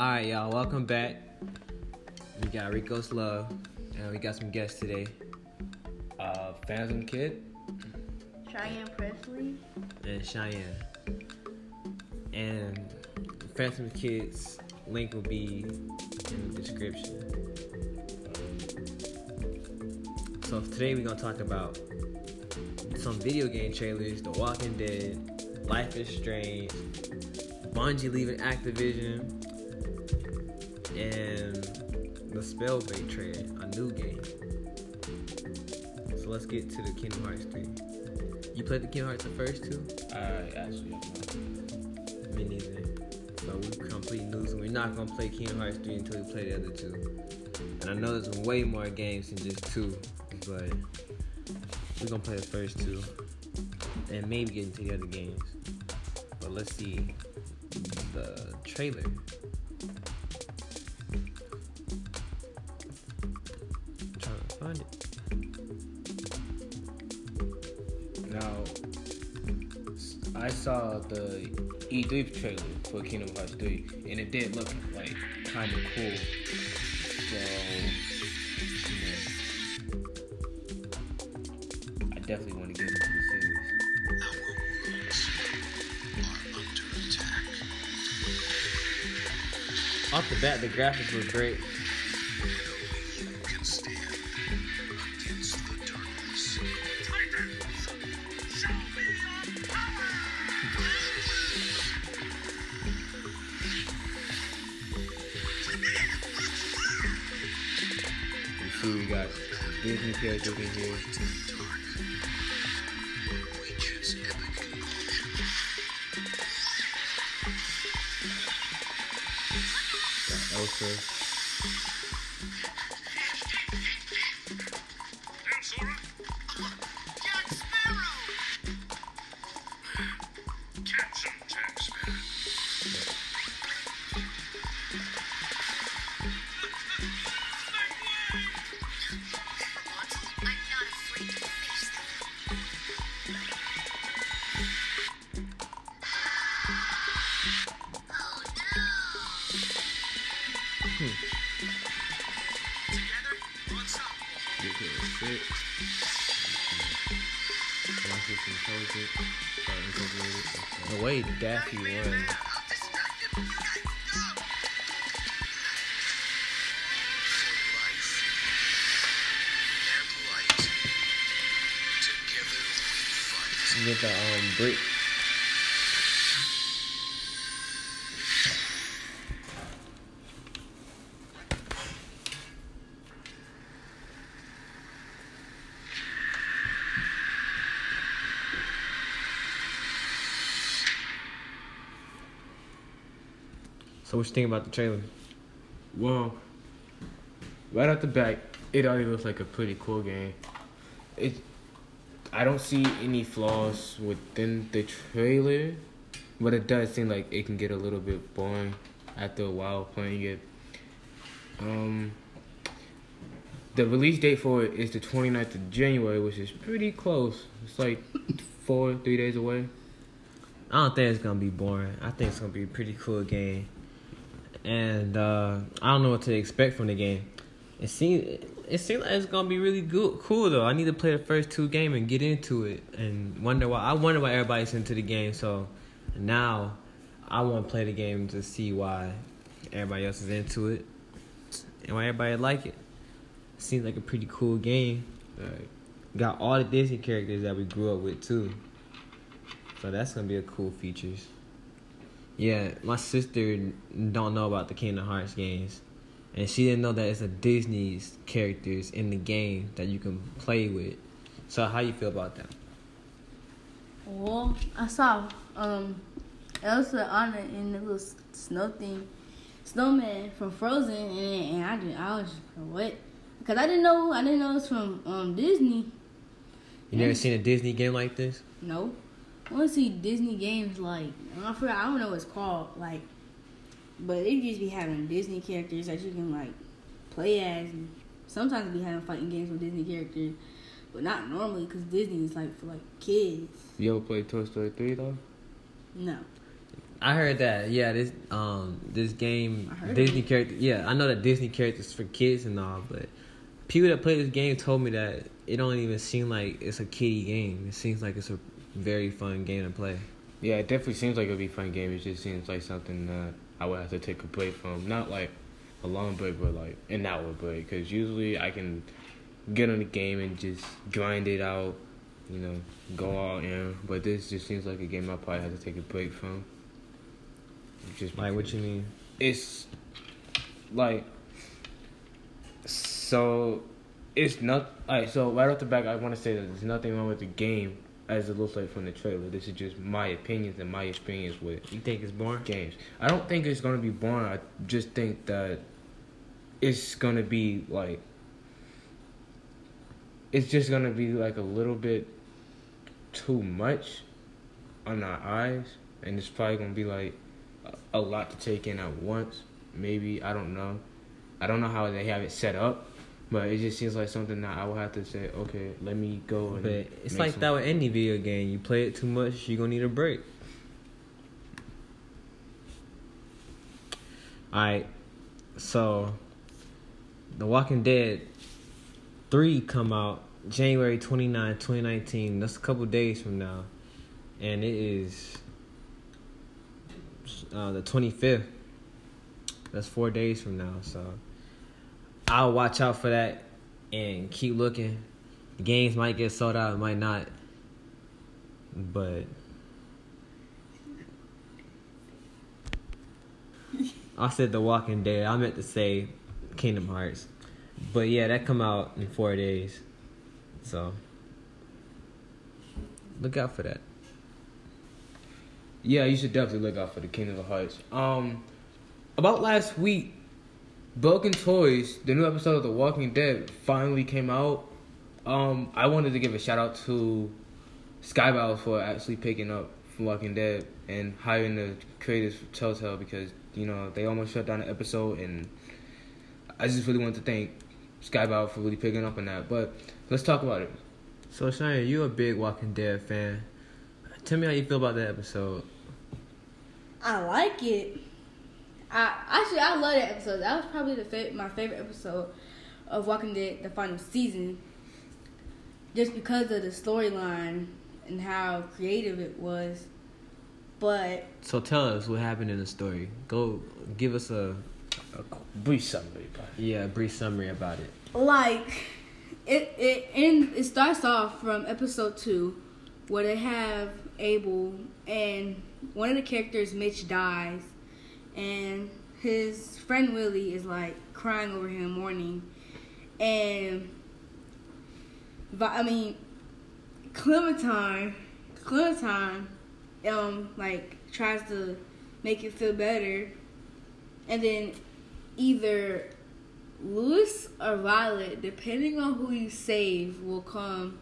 Alright, y'all, welcome back. We got Rico's Love, and we got some guests today. Uh, Phantom Kid Cheyenne Presley. and Cheyenne. And Phantom Kid's link will be in the description. So today we're gonna talk about some video game trailers, The Walking Dead, Life is Strange, Bungie leaving Activision, and the Spellbreak trailer, a new game. So let's get to the Kingdom Hearts 3. You played the Kingdom Hearts the first two? I actually have. Me neither. So we complete news. And we're not gonna play Kingdom Hearts 3 until we play the other two. And I know there's way more games than just two, but we're gonna play the first two. And maybe get into the other games. But let's see the trailer. E3 trailer for Kingdom Hearts 3, and it did look like kind of cool. So, know, I definitely want to get into the series. Off the bat, the graphics were great. Characters in here. Got way Daffy was. Get the um brick. So what you think about the trailer? Well, right out the back, it already looks like a pretty cool game. It, I don't see any flaws within the trailer, but it does seem like it can get a little bit boring after a while playing it. Um, the release date for it is the 29th of January, which is pretty close. It's like four, three days away. I don't think it's gonna be boring. I think it's gonna be a pretty cool game, and uh, I don't know what to expect from the game. It seems it seems like it's gonna be really good, cool though. I need to play the first two games and get into it, and wonder why. I wonder why everybody's into the game. So now I want to play the game to see why everybody else is into it and why everybody like it. Seems like a pretty cool game. Got all the Disney characters that we grew up with too. So that's gonna be a cool features. Yeah, my sister don't know about the Kingdom Hearts games, and she didn't know that it's a Disney's characters in the game that you can play with. So how you feel about that? Well, I saw um Elsa, Anna, and the little snow thing, snowman from Frozen, and, and I just, I was just, what? Because I didn't know I didn't know it's from um Disney. You never seen a Disney game like this? No, I want to see Disney games like I forgot I don't know what it's called like, but they just be having Disney characters that you can like play as. And sometimes they be having fighting games with Disney characters, but not normally because Disney is like for like kids. you ever played Toy Story 3 though? No. I heard that. Yeah, this um this game Disney it. character. Yeah, I know that Disney characters for kids and all, but people that play this game told me that it don't even seem like it's a kiddie game. It seems like it's a very fun game to play. Yeah, it definitely seems like it'd be a fun game. It just seems like something that I would have to take a break from. Not like a long break, but like an hour break. Because usually I can get on the game and just grind it out, you know, go all in. But this just seems like a game I probably have to take a break from. Just Like what you mean? it's like so it's not Alright, so right off the back I want to say that there's nothing wrong with the game as it looks like from the trailer. This is just my opinions and my experience with You think it's boring? games. I don't think it's gonna be boring. I just think that it's gonna be like it's just gonna be like a little bit too much on our eyes, and it's probably gonna be like a, a lot to take in at once. Maybe I don't know. I don't know how they have it set up, but it just seems like something that I will have to say. Okay, let me go. And But it's like some- that with any video game. You play it too much, you're gonna need a break. Alright, so The Walking Dead 3 come out January 29, 2019. That's a couple days from now. And it is uh, the 25th. That's four days from now. So I'll watch out for that and keep looking. The games might get sold out, might not. But I said The Walking Dead. I meant to say Kingdom Hearts. But yeah, that come out in four days. So look out for that. Yeah, you should definitely look out for the Kingdom of Hearts. Um, about last week, Broken Toys, the new episode of The Walking Dead, finally came out. Um, I wanted to give a shout out to Skybound for actually picking up The Walking Dead and hiring the creators for Telltale because you know they almost shut down the episode, and I just really want to thank Skybound for really picking up on that. But let's talk about it. So Shania, you a big Walking Dead fan. Tell me how you feel about that episode. I like it. I actually I love that episode. That was probably the fa- my favorite episode of Walking Dead, the final season, just because of the storyline and how creative it was. But So tell us what happened in the story. Go give us a, A brief summary, about it. yeah, a brief summary about it. like it it in it starts off from episode two where they have Abel and one of the characters Mitch dies and his friend Willie is like crying over him mourning and I mean Clementine Clementine um like tries to make it feel better and then either Louis or Violet, depending on who you save, will come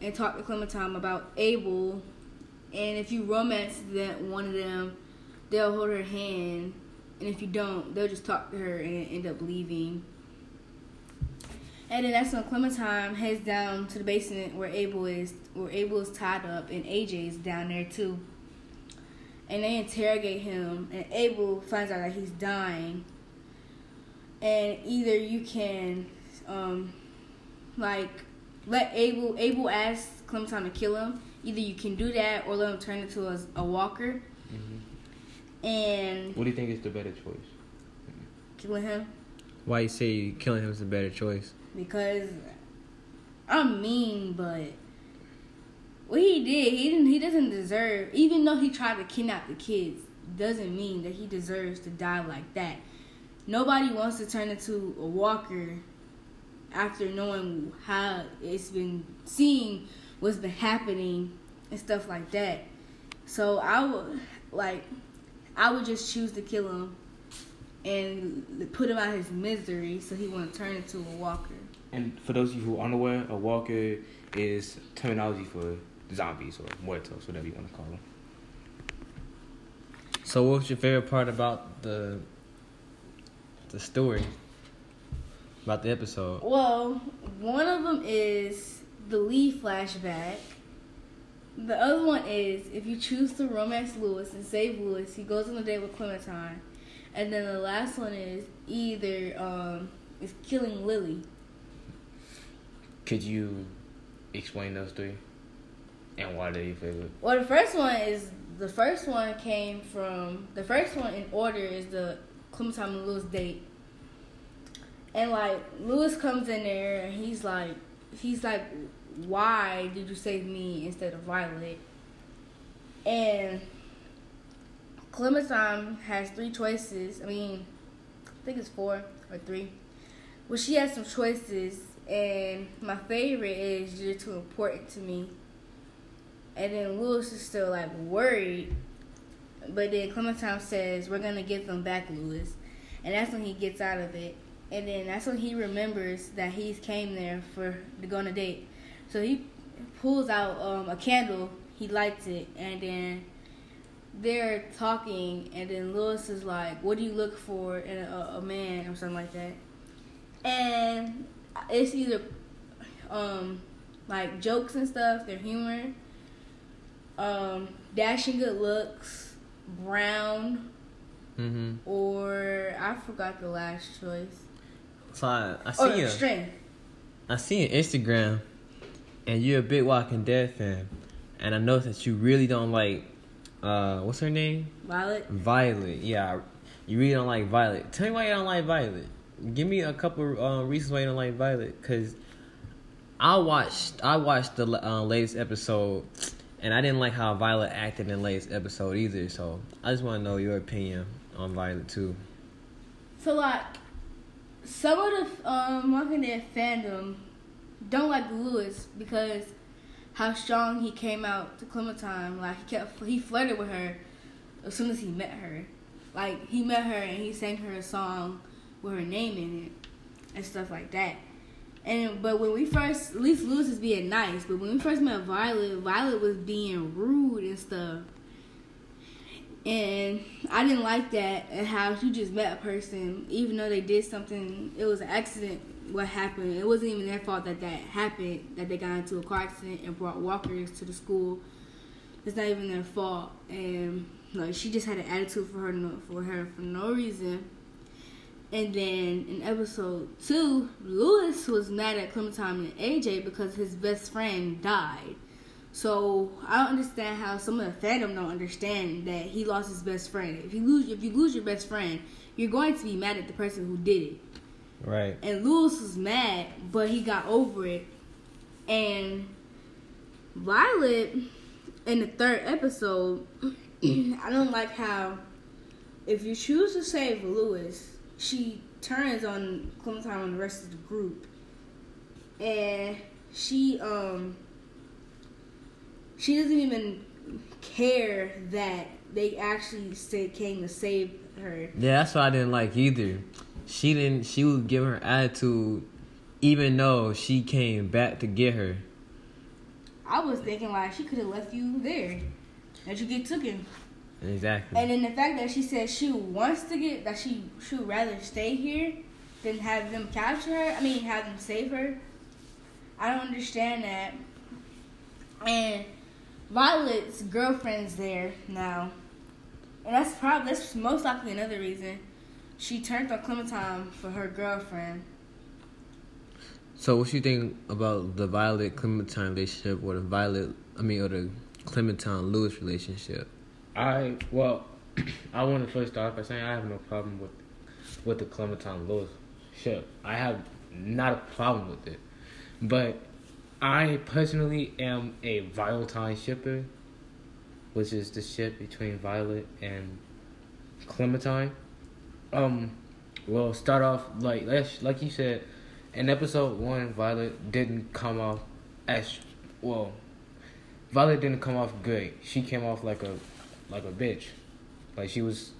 and talk to Clementine about Abel. And if you romance that one of them, they'll hold her hand. And if you don't, they'll just talk to her and end up leaving. And then that's when Clementine heads down to the basement where Abel is, where Abel is tied up, and AJ is down there too. And they interrogate him, and Abel finds out that he's dying and either you can um like let Abel Abel ask Clementine to kill him. Either you can do that or let him turn into a, a walker and What do you think is the better choice? killing him Why you say killing him is the better choice? because I'm mean, but what he did, he didn't. He doesn't deserve. Even though he tried to kidnap the kids, doesn't mean that he deserves to die like that. Nobody wants to turn into a walker after knowing how it's been seeing what's been happening and stuff like that. So I would like I would just choose to kill him and put him out of his misery so he wouldn't turn into a walker. And for those of you who aren't aware, a walker is terminology for zombies or muertos, whatever you want to call them. So what was your favorite part about the the story? About the episode? Well, one of them is the Lee flashback, The other one is if you choose to romance Lewis and save Lewis, he goes on a date with Clementine. And then the last one is either um, is killing Lily. Could you explain those three and why they're your favorite? Well, the first one is the first one came from the first one in order is the Clementine and Lewis date. And like Lewis comes in there and he's like he's like why did you save me instead of Violet? And Clementine has three choices. I mean, I think it's four or three. Well, she has some choices, and my favorite is you're too important to me. And then Lewis is still like worried, but then Clementine says, "We're gonna get them back, Lewis," and that's when he gets out of it. And then that's when he remembers that he came there for to go on a date. So he pulls out um, a candle, he lights it, and then they're talking, and then Lewis is like, "What do you look for in a, a man or something like that?" And it's either um, like jokes and stuff, their humor, um, dashing good looks, brown, Mm-hmm. or I forgot the last choice. So I, I Or see you. strength. I see your Instagram, and you're a big Walking Dead fan, and I know that you really don't like, uh, what's her name? Violet. Violet. Yeah, you really don't like Violet. Tell me why you don't like Violet. Give me a couple uh, reasons why you don't like Violet, cause I watched I watched the uh, latest episode, and I didn't like how Violet acted in the latest episode either. So I just want to know your opinion on Violet too. So like, some of the um, Walking Dead fandom don't like Lewis because how strong he came out to Clementine. Like he kept he flirted with her as soon as he met her. Like he met her and he sang her a song with her name in it and stuff like that. And but when we first, at least Lewis is being nice. But when we first met Violet, Violet was being rude and stuff. And I didn't like that and how she just met a person, even though they did something, it was an accident. What happened? It wasn't even their fault that that happened. That they got into a car accident and brought walkers to the school. It's not even their fault. And like she just had an attitude for her, for her for no reason. And then in episode two, Lewis was mad at Clementine and AJ because his best friend died. So I don't understand how some of the fandom don't understand that he lost his best friend. If you lose, if you lose your best friend, you're going to be mad at the person who did it. Right. And Lewis was mad, but he got over it. And Violet, in the third episode, I don't like how if you choose to save Lewis, she turns on Clementine and the rest of the group, and she um she doesn't even care that they actually came to save her. Yeah, that's what I didn't like either. She didn't. She would give her attitude, even though she came back to get her. I was thinking like she could have left you there, that you get took taken. Exactly. And then the fact that she said she wants to get that she she would rather stay here than have them capture her. I mean, have them save her. I don't understand that. And Violet's girlfriend's there now, and that's probably that's most likely another reason she turned on Clementine for her girlfriend. So, what you think about the Violet Clementine relationship, or the Violet, I mean, or the Clementine Lewis relationship? I well, I want to first start by saying I have no problem with with the Clementine Lewis ship. I have not a problem with it, but I personally am a Violentine shipper, which is the ship between Violet and Clementine. Um, well, start off like let's- like you said, in episode one, Violet didn't come off as well. Violet didn't come off good. She came off like a like a bitch, like she was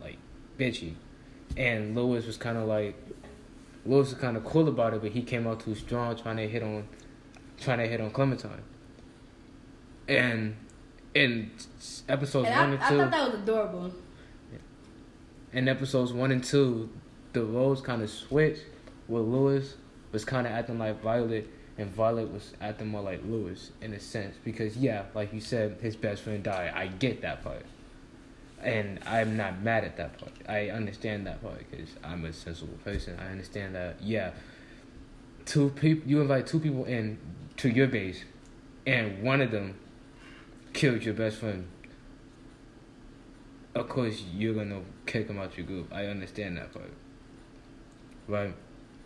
like bitchy, and Lewis was kind of like Lewis was kind of cool about it, but he came out too strong, trying to hit on trying to hit on Clementine. And in episodes And one I, and I two, thought that was adorable. In episodes one and two, the roles kind of switched. Where Lewis was kind of acting like Violet, and Violet was acting more like Lewis in a sense because yeah, like you said, his best friend died. I get that part, and I'm not mad at that part. I understand that part because I'm a sensible person. I understand that yeah, two people you invite two people in to your base, and one of them killed your best friend. Of course, you're gonna kick him out your group. I understand that part, right?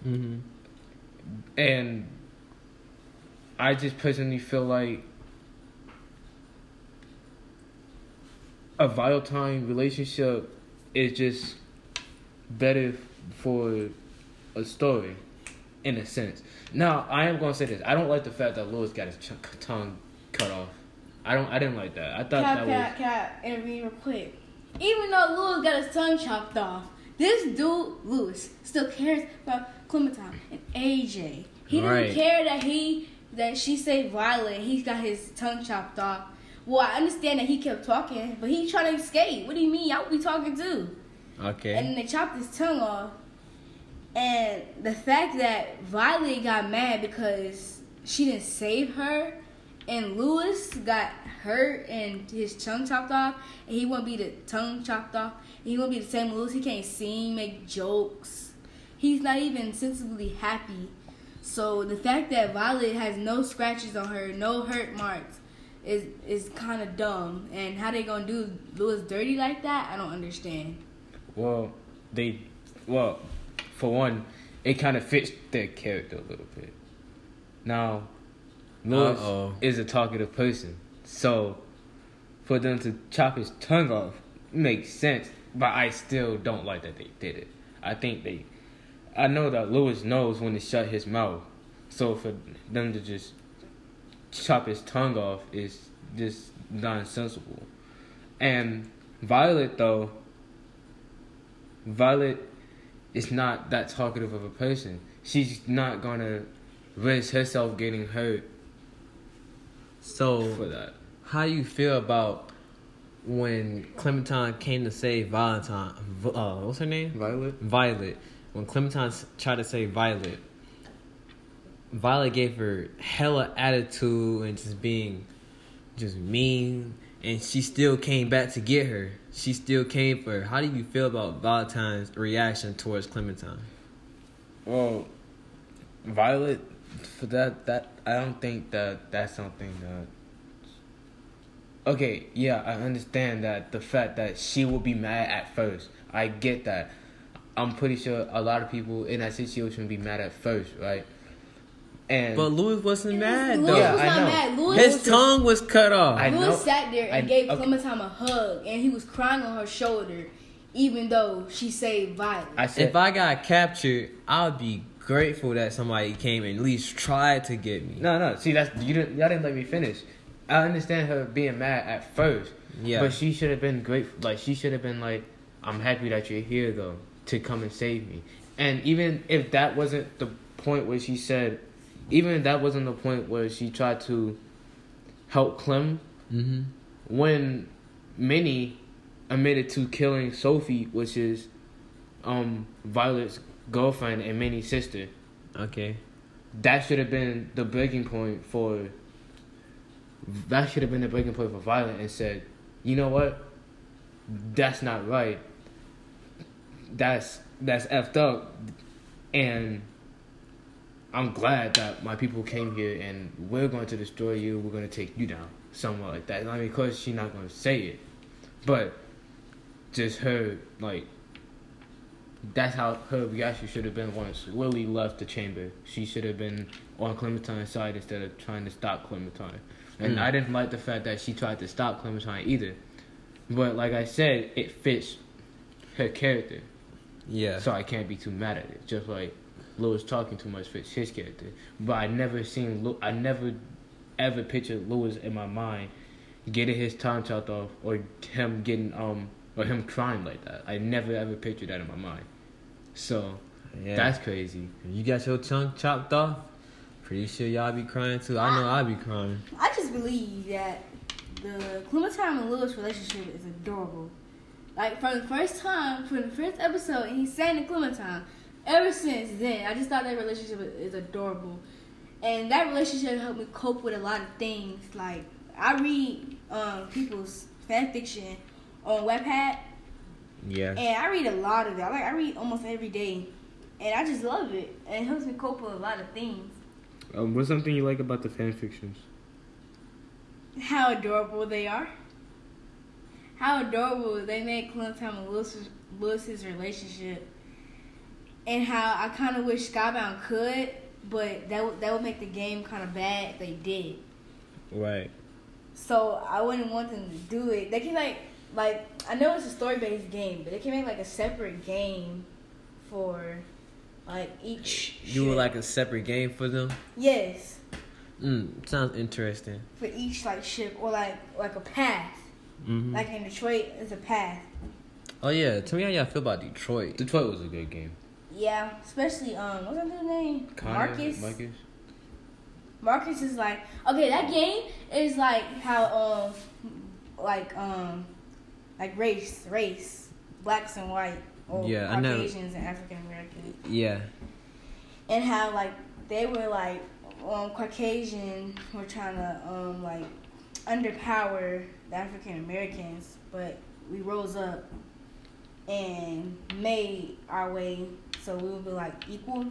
Mm-hmm. And I just personally feel like a volatile relationship is just better for a story, in a sense. Now, I am gonna say this: I don't like the fact that Lewis got his ch- tongue cut off. I don't. I didn't like that. I thought Can I, that can, was. I, can I intervene real quick? Even though Lewis got his tongue chopped off, this dude, Lewis, still cares about Clementine and AJ. He didn't care that he that she said Violet. He's got his tongue chopped off. Well, I understand that he kept talking, but he trying to escape. What do you mean? Would be talking too. Okay. And they chopped his tongue off. And the fact that Violet got mad because she didn't save her, and Lewis got hurt and his tongue chopped off, and he won't be the tongue chopped off. And he won't be the same Lewis. He can't sing, make jokes. He's not even sensibly happy. So the fact that Violet has no scratches on her, no hurt marks, is is kind of dumb. And how they gonna do Lewis dirty like that? I don't understand. Well, they, well, for one, it kind of fits their character a little bit. Now, Lewis Uh-oh. is a talkative person, so for them to chop his tongue off makes sense. But I still don't like that they did it. I think they, I know that Lewis knows when to shut his mouth, so for them to just chop his tongue off is just nonsensical. And Violet though, Violet is not that talkative of a person. She's not gonna risk herself getting hurt So for that. How do you feel about when Clementine came to save Valentine? Uh, what's her name? Violet? Violet. When Clementine tried to save Violet, Violet gave her hella attitude and just being just mean, and she still came back to get her. She still came for her. How do you feel about Valentine's reaction towards Clementine? Well, Violet, for that, that I don't think that that's something that. Okay, yeah, I understand that the fact that she will be mad at first. I get that. I'm pretty sure a lot of people in that situation would be mad at first, right? And But Louis wasn't mad Louis though. Yeah, was I not know. mad. Louis His was tongue was cut off. I Louis know- sat there and I- gave okay. Clementine a hug, and he was crying on her shoulder, even though she saved Violet. I said, if I got captured, I'd be grateful that somebody came and at least tried to get me. No, no. See, that's you didn't. Y'all didn't let me finish. I understand her being mad at first. Yeah. But she should have been grateful. Like she should have been like, "I'm happy that you're here, though, to come and save me." And even if that wasn't the point where she said, even if that wasn't the point where she tried to help Clem, Mm-hmm. when Minnie admitted to killing Sophie, which is um Violet's girlfriend and Minnie's sister Okay. that should have been the breaking point for that should have been the breaking point for Violet and said, you know what? That's not right. That's that's effed up and I'm glad that my people came here and we're going to destroy you, we're gonna take you down. Somewhere like that. I mean of course she's not gonna say it. But just her like that's how her reaction should have been once Lily left the chamber. She should have been on Clementine's side instead of trying to stop Clementine. And Mm. I didn't like the fact that she tried to stop Clementine either. But like I said, it fits her character. Yeah. So I can't be too mad at it. Just like Lewis talking too much fits his character. But I never seen Lew- I never ever pictured Lewis in my mind getting his tongue chopped off or him getting um or him crying like that. I never ever pictured that in my mind. So yeah. that's crazy. you got your tongue chopped off. Pretty sure y'all be crying too. I know I be crying. I just believe that the Clementine and Lewis relationship is adorable. Like from the first time, from the first episode, and he sang to Clementine. Ever since then, I just thought that relationship is adorable. and that relationship helped me cope with a lot of things. Like I read um, people's fan fiction on Wattpad, Yeah. and I read a lot of it. I like I read almost every day, and I just love it. And it helps me cope with a lot of things. Um, what's something you like about the fan fictions? How adorable they are. How adorable they make Clementine and Lewis's, Lewis's relationship. And how I kind of wish Skybound could, but that would that would make the game kind of bad if they did. Right. So I wouldn't want them to do it. They can like like I know it's a story based game, but they can make like a separate game for like each. You would ship. like a separate game for them? yes Mm, sounds interesting. for each like ship or like like a path. Mm-hmm. Like in Detroit, it's a path. oh yeah, tell me how y'all feel about Detroit. Detroit was a good game. Yeah, especially um, what's that dude's name? Connor, Marcus. Marcus. Marcus is like okay. That game is like how um, like um, like race, race, blacks and white, or Yeah, I know. Caucasians and African Americans, Yeah. and how like they were like um Caucasian were trying to um like underpower the African Americans, but we rose up and made our way so we would be like equal.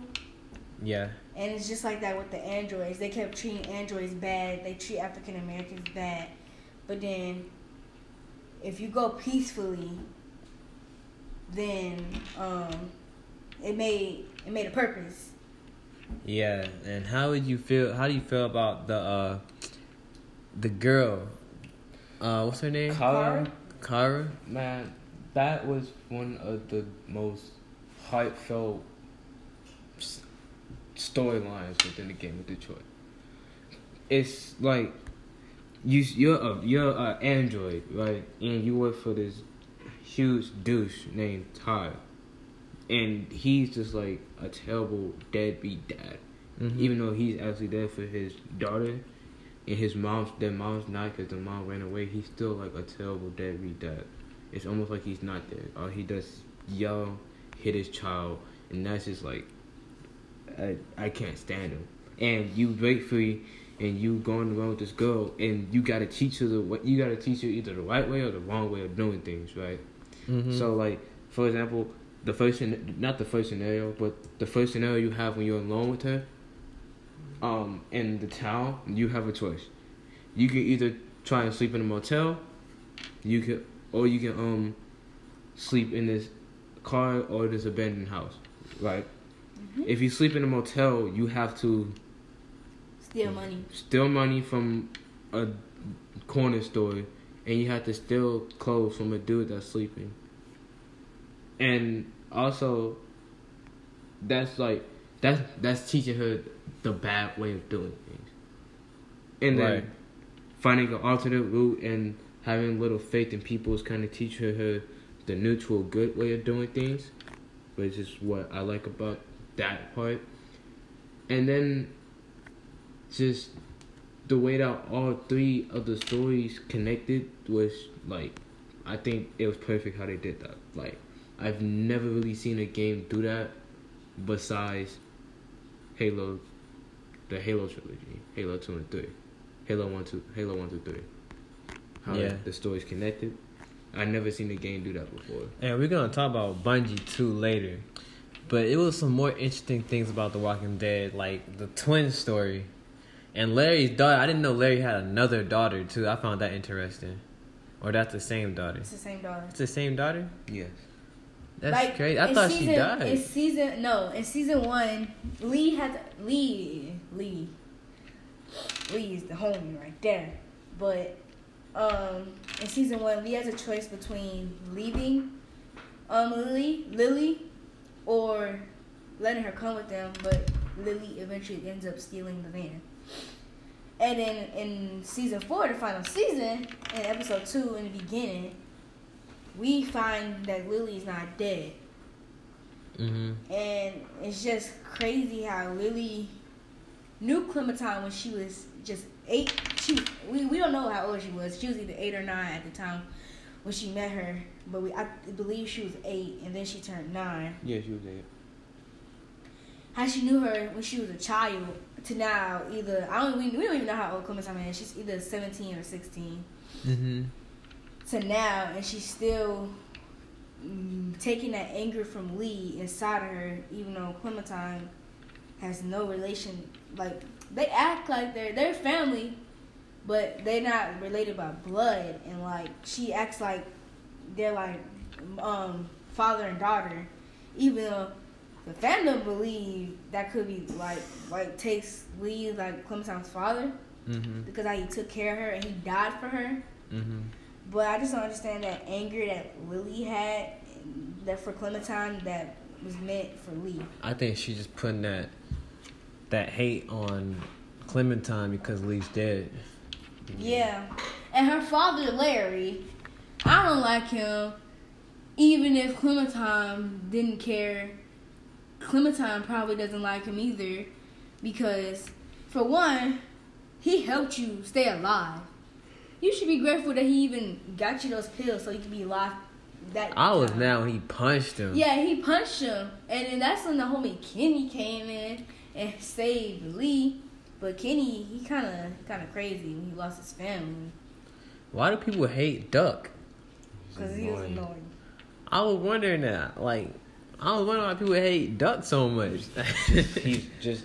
Yeah. And it's just like that with the androids. They kept treating androids bad. They treat African Americans bad. But then, if you go peacefully, then um, it made it made a purpose. Yeah. And how would you feel? How do you feel about the uh, the girl? Uh, what's her name? Kara, Kara. man, that was one of the most heartfelt s- storylines within the game of Detroit. It's like you you're a you're a android, right? And you work for this huge douche named Todd. And he's just like a terrible deadbeat dad. Mhm. Even though he's actually there for his daughter, and his mom's their mom's not because the mom ran away. He's still like a terrible deadbeat dad. It's almost like he's not there. All he does yell, hit his child, and that's just like I I can't stand him. And you break free, and you going around with this girl, and you gotta teach her the you gotta teach her either the right way or the wrong way of doing things, right? Mhm. So like for example, the first not the first scenario, but the first scenario you have when you're alone with her, um, in the town, you have a choice. You can either try and sleep in a motel, you can, or you can um, sleep in this car or this abandoned house, right? If you sleep in a motel, you have to Steal money. steal money from a corner store and you have to steal clothes from a dude that's sleeping. And also that's like that's that's teaching her the bad way of doing things. And then Right. finding an alternate route and having little faith in people is kind of teaching her, her the neutral good way of doing things, which is what I like about that part. And then just the way that all three of the stories connected was like I think it was perfect how they did that. Like I've never really seen a game do that besides Halo the Halo trilogy. Halo two and three. Halo one two Halo one two three. How Yeah. the stories connected. I never seen a game do that before. And we're gonna talk about Bungie too later. But it was some more interesting things about The Walking Dead, like the twin story. And Larry's daughter I didn't know Larry had another daughter too. I found that interesting. Or that's the same daughter. It's the same daughter. It's the same daughter? Yes. That's Like, crazy. I in thought season, she In season no, in season one, Lee had Lee Lee Lee is the homie right there. But um, in season one, Lee has a choice between leaving um Lily Lily or letting her come with them. But Lily eventually ends up stealing the van. And then in season four, the final season, in episode two, in the beginning, we find that Lily's not dead. hmm And it's just crazy how Lily knew Clementine when she was just eight. She we, we don't know how old she was. She was either eight or nine at the time when she met her. But we I believe she was eight, and then she turned nine. Yeah, she was there. How she knew her when she was a child to now either I don't we, we don't even know how old Clementine is. She's either seventeen or sixteen Mm-hmm. to now, and she's still mm, taking that anger from Lee inside of her, even though Clementine has no relation. Like they act like they're they're family, but they're not related by blood, and like she acts like they're like um father and daughter, even though the fandom believe that could be like like takes Lee like Clementine's father Mm-hmm. because how he took care of her and he died for her. Mm-hmm. But I just don't understand that anger that Lily had that for Clementine that was meant for Lee. I think she's just putting that that hate on Clementine because Lee's dead. Yeah. And her father Larry, I don't like him. Even if Clementine didn't care, Clementine probably doesn't like him either. Because for one, he helped you stay alive. You should be grateful that he even got you those pills so you could be alive that I was time. mad when he punched him. Yeah, he punched him, and then that's when the homie Kenny came in and saved Lee. But Kenny, he kind of kind of crazy when he lost his family Why do people hate Duck? because he was Annoying. annoying. I was wondering that. Like, I was wondering why people hate Duck so much. He's just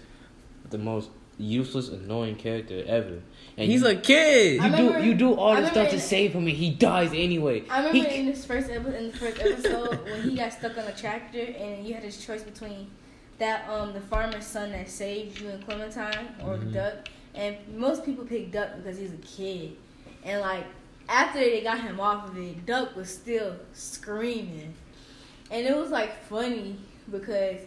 the most useless, annoying character ever. And He's you, a kid. You remember- do you do all I this stuff to in- save him, and he dies anyway. I remember He- in this first episode, in the first episode when he got stuck on a tractor, and you had his choice between that um the farmer's son that saved you and Clementine or Mhm. Duck, and most people picked Duck because he's a kid, and like after they got him off of it, Duck was still screaming, and it was like funny because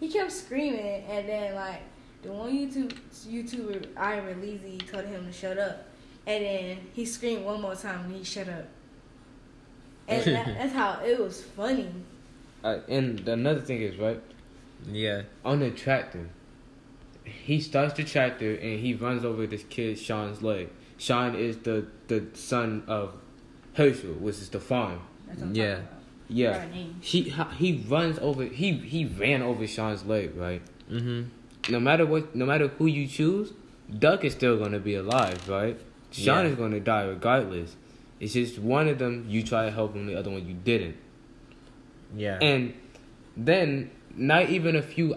he kept screaming, and then like the one YouTube YouTuber Ira Leezy told him to shut up, and then he screamed one more time and he shut up. And that, that's how it was funny. uh, and another thing is right yeah. on the tractor. He starts the tractor and he runs over this kid Sean's leg. Sean is the the son of Hershel, which is the farm. That's what I'm Yeah. Talking about. Yeah. Right name. He he runs over he he ran over Sean's leg, right? Mm-hmm. No matter what no matter who you choose, Duck is still gonna be alive, right? Sean Yeah. is gonna die regardless. It's just one of them you try to help him, the other one you didn't. Yeah. And then not even a few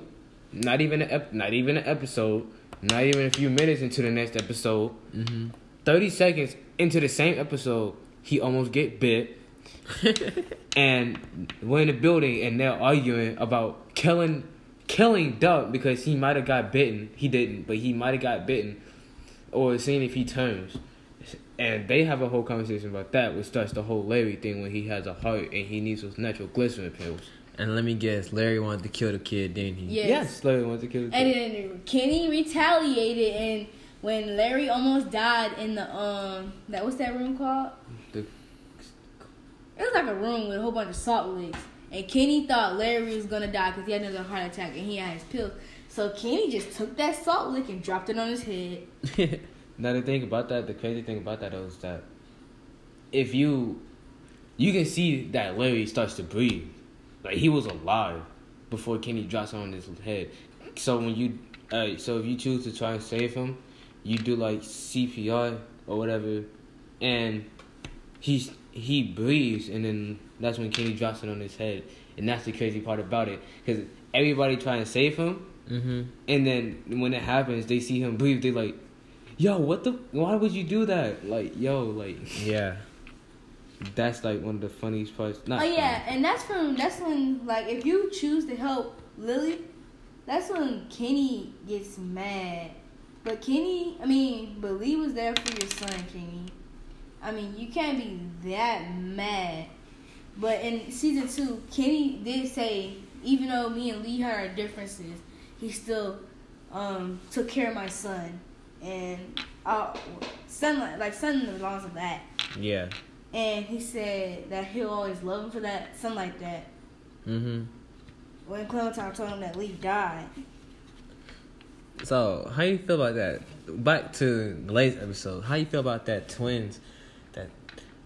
not even an ep- not even an episode, not even a few minutes into the next episode, mm-hmm. 30 seconds into the same episode, he almost get bit and we're in the building and they're arguing about killing killing Duck because he might have got bitten. He didn't, but he might have got bitten, or seeing if he turns. And they have a whole conversation about that, which starts the whole Larry thing when he has a heart and he needs those nitroglycerin pills. and let me guess, Larry wanted to kill the kid, didn't he? Yes. Larry wanted to kill the kid. And then Kenny retaliated, and when Larry almost died in the um, that what's that room called? The- It was like a room with a whole bunch of salt licks, and Kenny thought Larry was gonna die because he had another heart attack and he had his pills. So Kenny just took that salt lick and dropped it on his head. Now the thing about that, the crazy thing about that is that if you you can see that Larry starts to breathe. Like he was alive before Kenny drops on his head. So when you uh, so if you choose to try and save him, you do like CPR or whatever and he's he breathes and then that's when Kenny drops it on his head. And that's the crazy part about it. Because everybody trying to save him mm-hmm. and then when it happens, they see him breathe. They like, yo, what the? Why would you do that? Like, yo, like Yeah. that's like one of the funniest parts. Not Oh yeah, funny. and that's from that's when like if you choose to help Lily, that's when Kenny gets mad. But Kenny, I mean, but Lee was there for your son, Kenny. I mean, you can't be that mad. But in season two, Kenny did say, even though me and Lee had our differences, he still um, took care of my son, and uh, son like, son the belongs to that. Yeah. And he said that he'll always love him for that, something like that. Mm-hmm. When Clementine told him that Lee died. So, how you feel about that? Back to the latest episode. How you feel about that twins?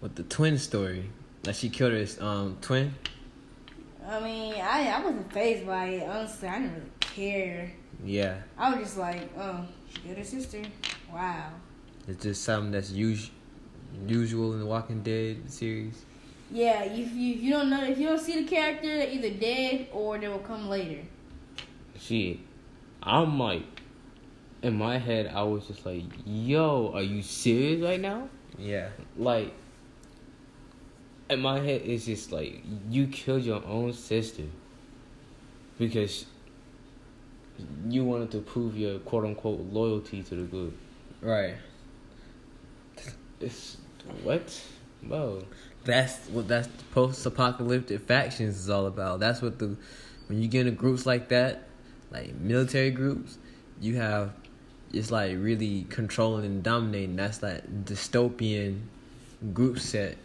That with the twin story that she killed her um twin. I mean, I I wasn't phased by it. Honestly, I didn't really care. Yeah, I was just like, oh, she killed her sister. Wow. it's just something that's us- usual in the Walking Dead series. Yeah, if you, if you don't know, if you don't see the character, they're either dead or they will come later. Shit, I'm like, in my head, I was just like, yo, are you serious right now? Yeah, Like, in my head, it's just like, you killed your own sister because you wanted to prove your quote unquote loyalty to the group. right. It's what? Bro. That's what that's post-apocalyptic factions is all about. That's what the when you get into groups like that, like military groups, you have it's like really controlling and dominating. That's that dystopian group set.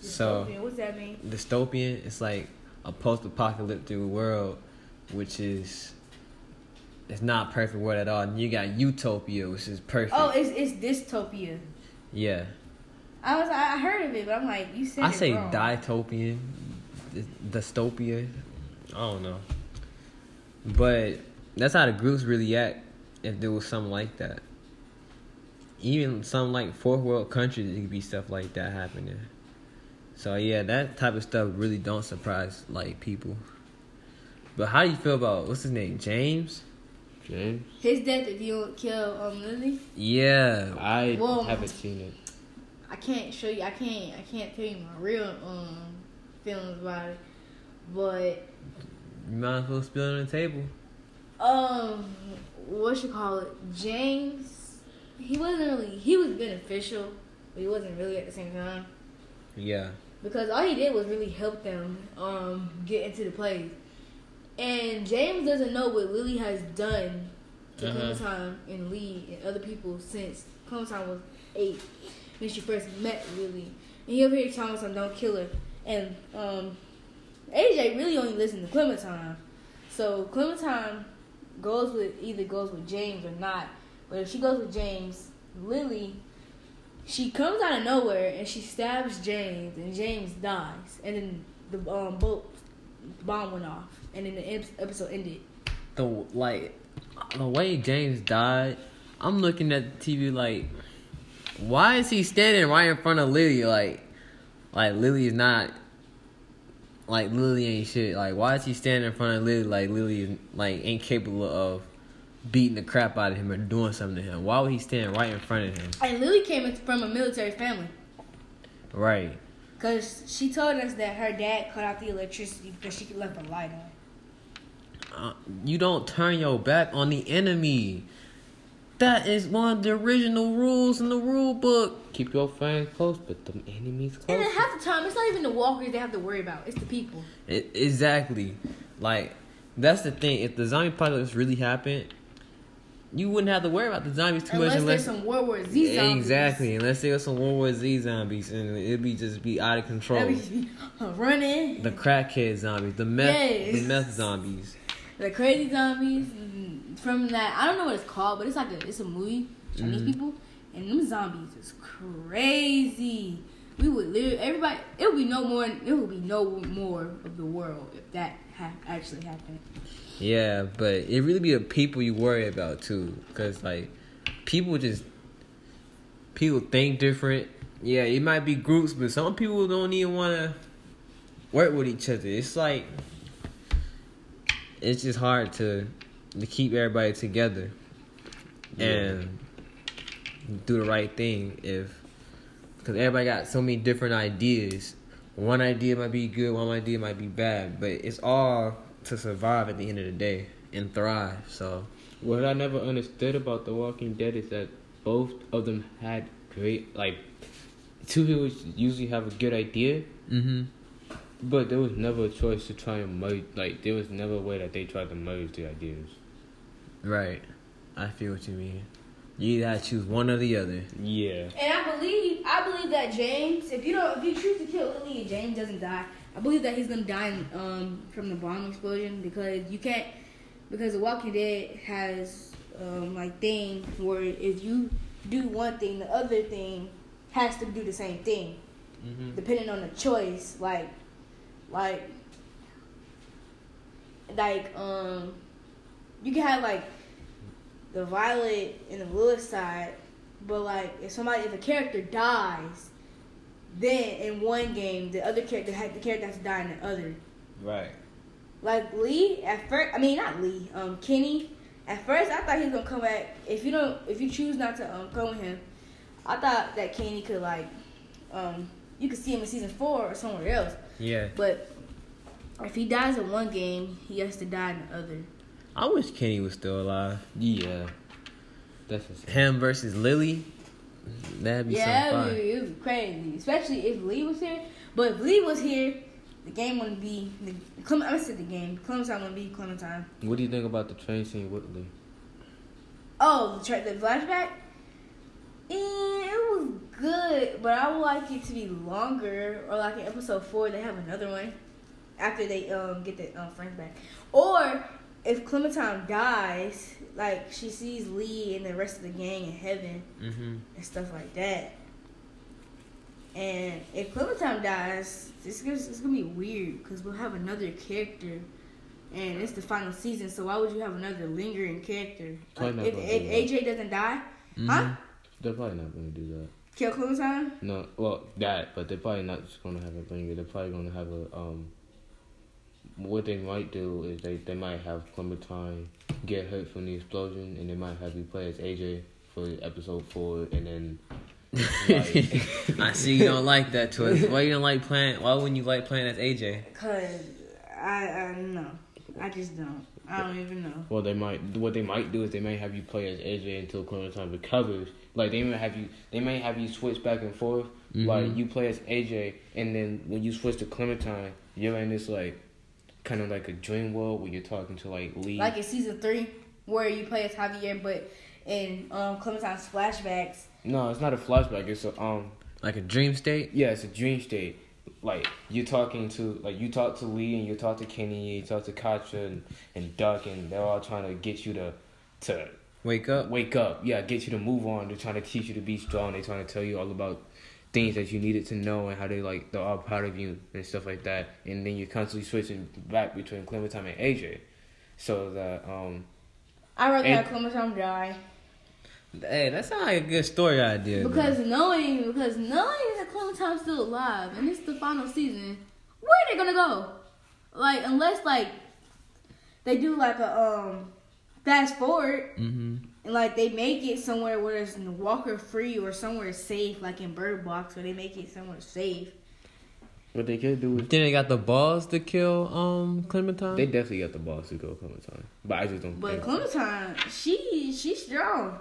So Dystopian, what's that mean? dystopian, it's like a post-apocalyptic world, which is it's not perfect world at all. And you got utopia, which is perfect. Oh, it's it's dystopia. yeah, I was I heard of it, but I'm like, you said I it say wrong. dytopian, dy- dystopia. I don't know, but that's how the groups really act. If there was something like that, even some like fourth world countries, it could be stuff like that happening. So yeah, that type of stuff really don't surprise like people. But how do you feel about what's his name, James? James? His death if you don't kill um Lily. Yeah, I Well- haven't seen it. I can't show you. I can't. I can't tell you my real um feelings about it. But you might as well spill it on the table. um, what you call it? James. He wasn't really. He was beneficial, but he wasn't really at the same time. Yeah, because all he did was really help them um get into the plays. And James doesn't know what Lily has done to Uh-huh. Clementine and Lee and other people since Clementine was eight when she first met Lily. And he over here telling us, "Don't kill her." And um, AJ really only listened to Clementine, so Clementine goes with either goes with James or not. But if she goes with James, Lily she comes out of nowhere and she stabs James, and James dies. And then the um, boat bomb went off, and then the episode ended. the like the way James died, I'm looking at the TV like, why is he standing right in front of Lily? Like, like Lily is not, like Lily ain't shit. Like, why is he standing in front of Lily? Like Lily is like ain't capable of beating the crap out of him or doing something to him. Why would he stand right in front of him? And Lily came from a military family Right. because she told us that her dad cut out the electricity because she could left the light on. Uh, you don't turn your back on the enemy. That is one of the original rules in the rule book. Keep your friends close, but the enemies And close. then half the time, it's not even the walkers they have to worry about; it's the people. It, exactly. Like that's the thing. If the zombie apocalypse really happened, you wouldn't have to worry about the zombies too Unless much. Unless there's some World War Z zombies. exactly, unless there was some World War Z zombies, and it'd be just be out of control. That would be running. The crackhead zombies, the meth, Yes. the meth zombies. the crazy zombies mm, from that I don't know what it's called, but it's like a it's a movie Chinese Mhm. people, and them zombies is crazy. We would literally everybody. It would be no more. It would be no more of the world if that ha- actually happened. Yeah, but it really be the people you worry about too, because like people just people think different. Yeah, it might be groups, but some people don't even want to work with each other. It's like it's just hard to to keep everybody together and do the right thing if because everybody got so many different ideas. One idea might be good, one idea might be bad, but it's all to survive at the end of the day and thrive. So What I never understood about The Walking Dead is that both of them had great, like, two people usually have a good idea, mm-hmm. but there was never a choice to try and merge. Like, there was never a way that they tried to merge the ideas. right. I feel what you mean. You either have to choose one or the other. Yeah. And I believe I believe that James, if you don't, if you choose to kill Lily and James doesn't die, I believe that he's gonna die in, um, from the bomb explosion because you can't because The Walking Dead has um, like thing where if you do one thing, the other thing has to do the same thing Mm-hmm. depending on the choice. Like, like, like um, you can have like the Violet and the Lilith side, but like if somebody if a character dies, then in one game the other character had the character has to die in the other. Right. Like Lee at first, I mean not Lee, um Kenny. At first, I thought he was gonna come back. If you don't, if you choose not to um come with him, I thought that Kenny could like, um, you could see him in season four or somewhere else. Yeah. But if he dies in one game, he has to die in the other. I wish Kenny was still alive. Yeah. That's Him versus Lily. That'd be yeah, it fun. would, it would be crazy, especially if Lee was here. But if Lee was here, the game wouldn't be. The, Clem, I said the game. Clementine wouldn't be Clementine. what do you think about the train scene with Lee? Oh, the, tra- the flashback. Eh, it was good, but I would like it to be longer, or like in episode four, they have another one after they um get the um, friends back, or if Clementine dies, like she sees Lee and the rest of the gang in heaven Mm-hmm. and stuff like that. And if Clementine dies, it's gonna, it's gonna be weird because we'll have another character, and it's the final season. So why would you have another lingering character? Like, if if do. AJ doesn't die, Mm-hmm. huh? They're probably not gonna do that. Kill Clementine? No, well that, but they're probably not just gonna have a linger. They're probably gonna have a um. What they might do is they they might have Clementine get hurt from the explosion, and they might have you play as AJ for episode four, and then Like- I see you don't like that twist. Why you don't like playing? Why wouldn't you like playing as AJ? Cause I I don't know. I just don't. I don't even know. Well, they might. What they might do is they may have you play as AJ until Clementine recovers. Like they may have you. They may have you switch back and forth. Mhm. Like you play as AJ, and then when you switch to Clementine, you're in this like, kind of like a dream world where you're talking to like Lee. Like in season three, where you play as Javier, but in um Clementine's flashbacks, no, it's not a flashback. It's a um. Like a dream state? Yeah, it's a dream state. Like you're talking to like you talk to Lee and you talk to Kenny, you talk to Katjaa and, and Duck, and they're all trying to get you to to Wake up. wake up. Yeah, get you to move on. They're trying to teach you to be strong. They're trying to tell you all about things that you needed to know and how they like they're all proud of you and stuff like that. And then you're constantly switching back between Clementine and AJ. So that um I rather And- have Clementine die. Hey, that sounds like a good story idea. though. Because knowing because knowing that Clementine's still alive and it's the final season, where are they gonna go? Like unless like they do like a um fast forward Mm-hmm. And like they make it somewhere where it's walker free or somewhere safe, like in Bird Box, where they make it somewhere safe. what they could do is Then they got the balls to kill um Clementine. they definitely got the balls to kill Clementine. But I just don't But think Clementine, she she's strong.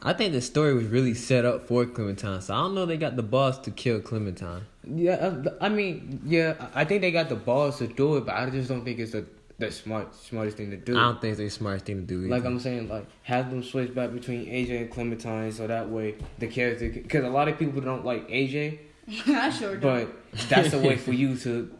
I think the story was really set up for Clementine, so I don't know they got the balls to kill Clementine. Yeah, I mean, yeah, I I think they got the balls to do it, but I just don't think it's the the smart smartest thing to do. I don't think it's the smartest thing to do. Either. Like I'm saying, like have them switch back between AJ and Clementine, so that way the character, because a lot of people don't like AJ, I sure don't. but that's a way for you to,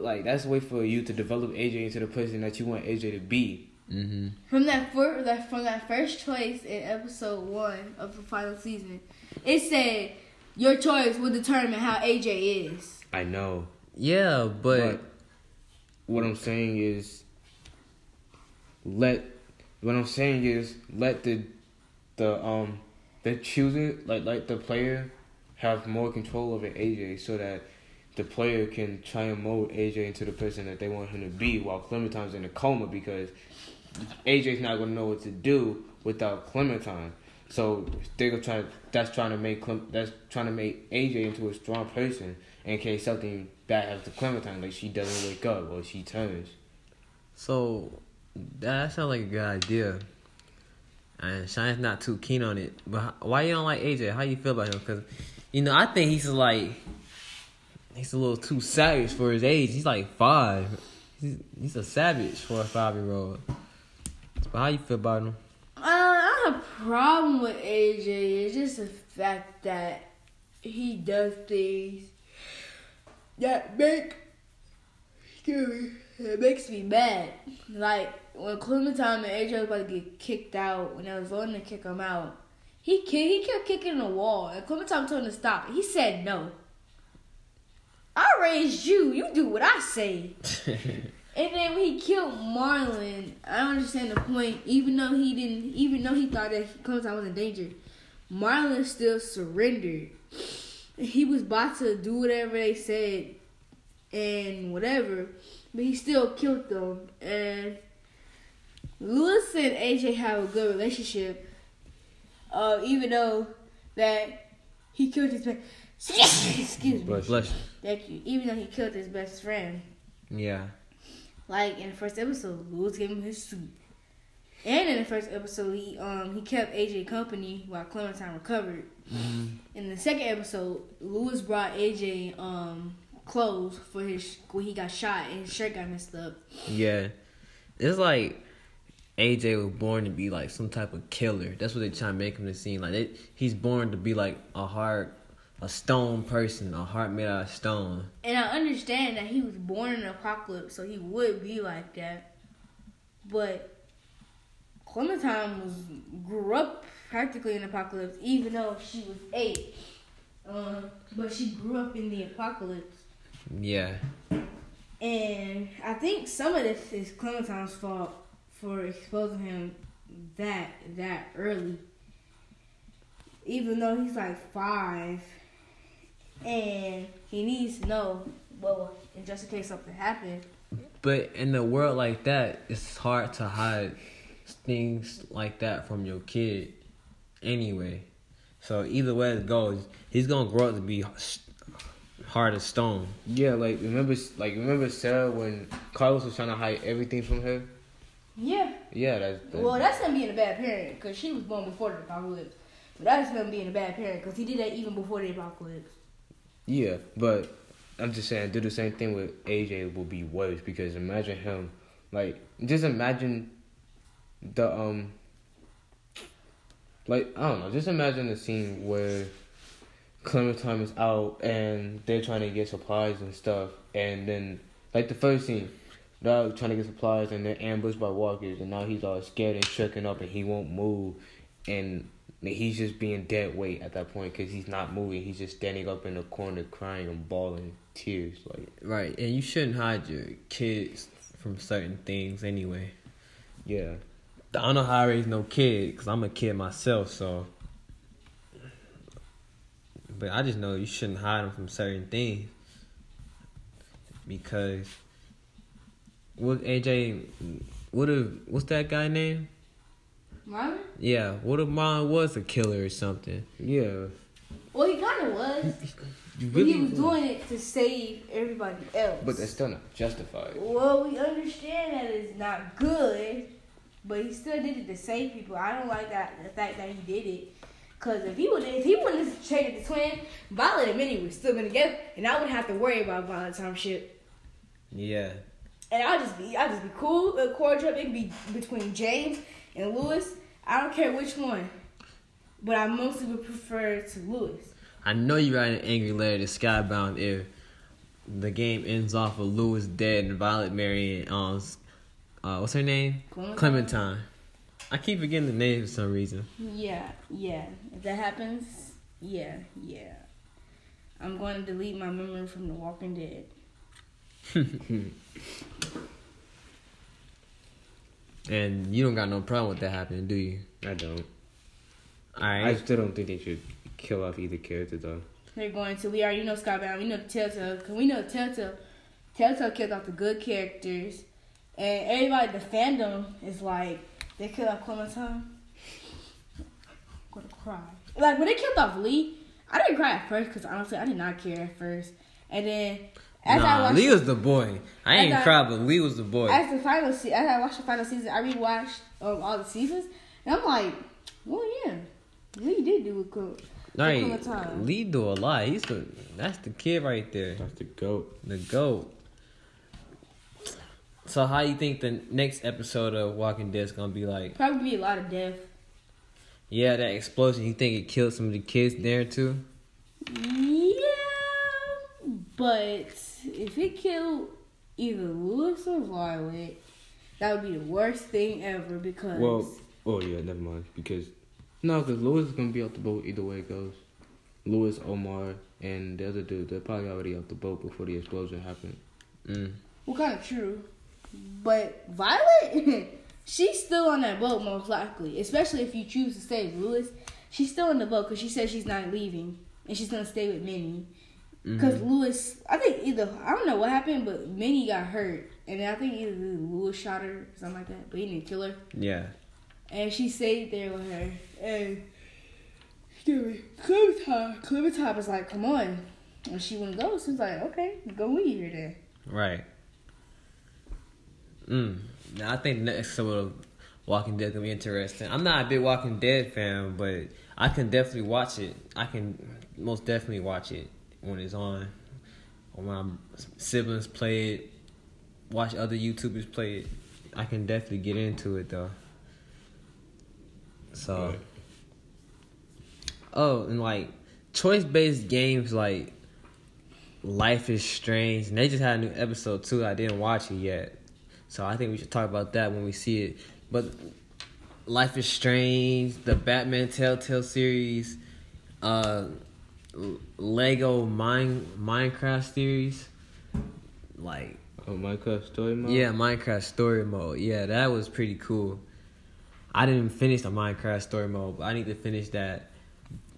like, that's a way for you to develop AJ into the person that you want AJ to be. mm-hmm. From that first, that from that first choice in episode one of the final season, it said your choice will determine how AJ is. I know, Yeah, but, but what I'm saying is, let what I'm saying is let the the um the chooser like like the player have more control over AJ so that the player can try and mold AJ into the person that they want him to be while Clementine's in a coma because AJ's not gonna know what to do without Clementine. So they're gonna try. That's trying to make Clem, that's trying to make AJ into a strong person in case something bad happens to Clementine, like she doesn't wake up or she turns. so that sounds like a good idea. And Shine's not too keen on it. But why you don't like AJ? How you feel about him? Because you know I think he's like he's a little too savage for his age. He's like five. He's, he's a savage for a five year old. But how you feel about him? Uh, I don't have a problem with AJ. It's just the fact that he does things that make excuse me, it makes me mad. Like when Clementine and AJ was about to get kicked out, when I was voting to kick him out, he he kept kicking the wall, and Clementine told him to stop. He said no. I raised you. You do what I say. And then when he killed Marlon, I don't understand the point. Even though he didn't, even though he thought that Clementine was in danger, Marlon still surrendered. He was about to do whatever they said and whatever, but he still killed them. And Lewis and AJ have a good relationship, uh, even though that he killed his best. Excuse me. Bless you. Thank you. Even though he killed his best friend. Yeah. Like in the first episode, Lewis gave him his suit. And in the first episode, he um he kept AJ company while Clementine recovered. In the second episode, Lewis brought AJ um clothes for his when he got shot and his shirt got messed up. Yeah. It's like AJ was born to be like some type of killer. That's what they try to make him to seem like. It, he's born to be like a heart, a stone person, a heart made out of stone. And I understand that he was born in an apocalypse, so he would be like that. But Clementine was grew up practically in apocalypse, even though she was eight. Um, but she grew up in the apocalypse. Yeah. And I think some of this is Clementine's fault for exposing him that that early. Even though he's like five, and he needs to know, well, in just in case something happened. But in a world like that, it's hard to hide things like that from your kid anyway. So either way it goes, he's gonna grow up to be hard as stone. Yeah, like remember, like remember Sarah when Carlos was trying to hide everything from her. Yeah. Yeah, that's. that's Well, that's him being a bad parent because she was born before the apocalypse. But that's him being a bad parent because he did that even before the apocalypse. Yeah, but I'm just saying, do the same thing with AJ will be worse because imagine him, like, just imagine the um, like I don't know, just imagine the scene where Clementine is out and they're trying to get supplies and stuff, and then like the first scene, they're trying to get supplies and they're ambushed by walkers, and now he's all scared and shaken up and he won't move, and he's just being dead weight at that point because he's not moving. He's just standing up in the corner crying and bawling tears. Like, Right, and you shouldn't hide your kids from certain things anyway. yeah, I don't know how I raise no kid because I'm a kid myself, so. But I just know you shouldn't hide them from certain things because what AJ, what if what's that guy name? Marlon? Yeah, what if mine was a killer or something? yeah. Well, he kind of was. You But he was doing it to save everybody else. But that's still not justified. Well, we understand that it's not good, but he still did it to save people. I don't like that the fact that he did it. Cause if he would, if he wouldn't have traded the twin, Violet and Minnie would still been together, and I wouldn't have to worry about Violet time shit. Yeah, And I'll just be, I'll just be cool, uh, cordial. It be between James and Lewis. I don't care which one, but I mostly would prefer to Lewis. I know you write an angry letter to Skybound if the game ends off with Lewis dead and Violet marrying um, uh, what's her name? Clementine? Clementine. I keep forgetting the name for some reason. Yeah, yeah. If that happens, yeah, yeah. I'm going to delete my memory from The Walking Dead. And you don't got no problem with that happening, do you? I don't. All I right. still don't think they should kill off either character though. They're going to. We already know Skybound. We know Telltale. Cause we know Telltale. Telltale killed off the good characters, and everybody, the fandom is like they killed off Clementine. I'm gonna cry. Like when they killed off Lee, I didn't cry at first because honestly I did not care at first, and then as I nah, watched, Lee was the boy. I ain't As I- cry, but Lee was the boy. as the final se- as I watched the final season, I rewatched um, all the seasons, and I'm like, well, yeah, Lee did do it cool. Right, Clementine. Lee do a lot. He's the that's the kid right there, That's the goat. the goat. So how you think the next episode of Walking Dead is gonna be like? Probably be a lot of death. Yeah, that explosion. You think it killed some of the kids there too? Yeah, but if it killed either Lewis or Violet, that would be the worst thing ever because Well, oh yeah, never mind. Because no, because Lewis is gonna be off the boat either way it goes. Lewis, Omar, and the other dude, they're probably already off the boat before the explosion happened. Mm. what kind of true? But Violet, she's still on that boat most likely, especially if you choose to stay with Lewis. She's still in the boat because she says she's not leaving and she's gonna stay with Minnie. Because Mm-hmm. Lewis, I think either I don't know what happened, but Minnie got hurt, and I think either Lewis shot her, or something like that, but he didn't kill her. Yeah. And she stayed there with her, and Clementine, Clementine was like, "Come on," and she wouldn't go. So was like, "Okay, go with you then." Right. Mm. Now, I think next episode of Walking Dead gonna be interesting. I'm not a big Walking Dead fan, but I can definitely watch it. I can most definitely watch it when it's on. When my siblings play it, watch other YouTubers play it. I can definitely get into it though. So. Oh, and like choice based games like Life is Strange, and they just had a new episode too. I didn't watch it yet, so I think we should talk about that when we see it. But Life is Strange, the Batman Telltale series, uh, Lego Mine Minecraft series, like Oh, Minecraft story mode. yeah, Minecraft story mode. Yeah, that was pretty cool. I didn't finish the Minecraft story mode, but I need to finish that.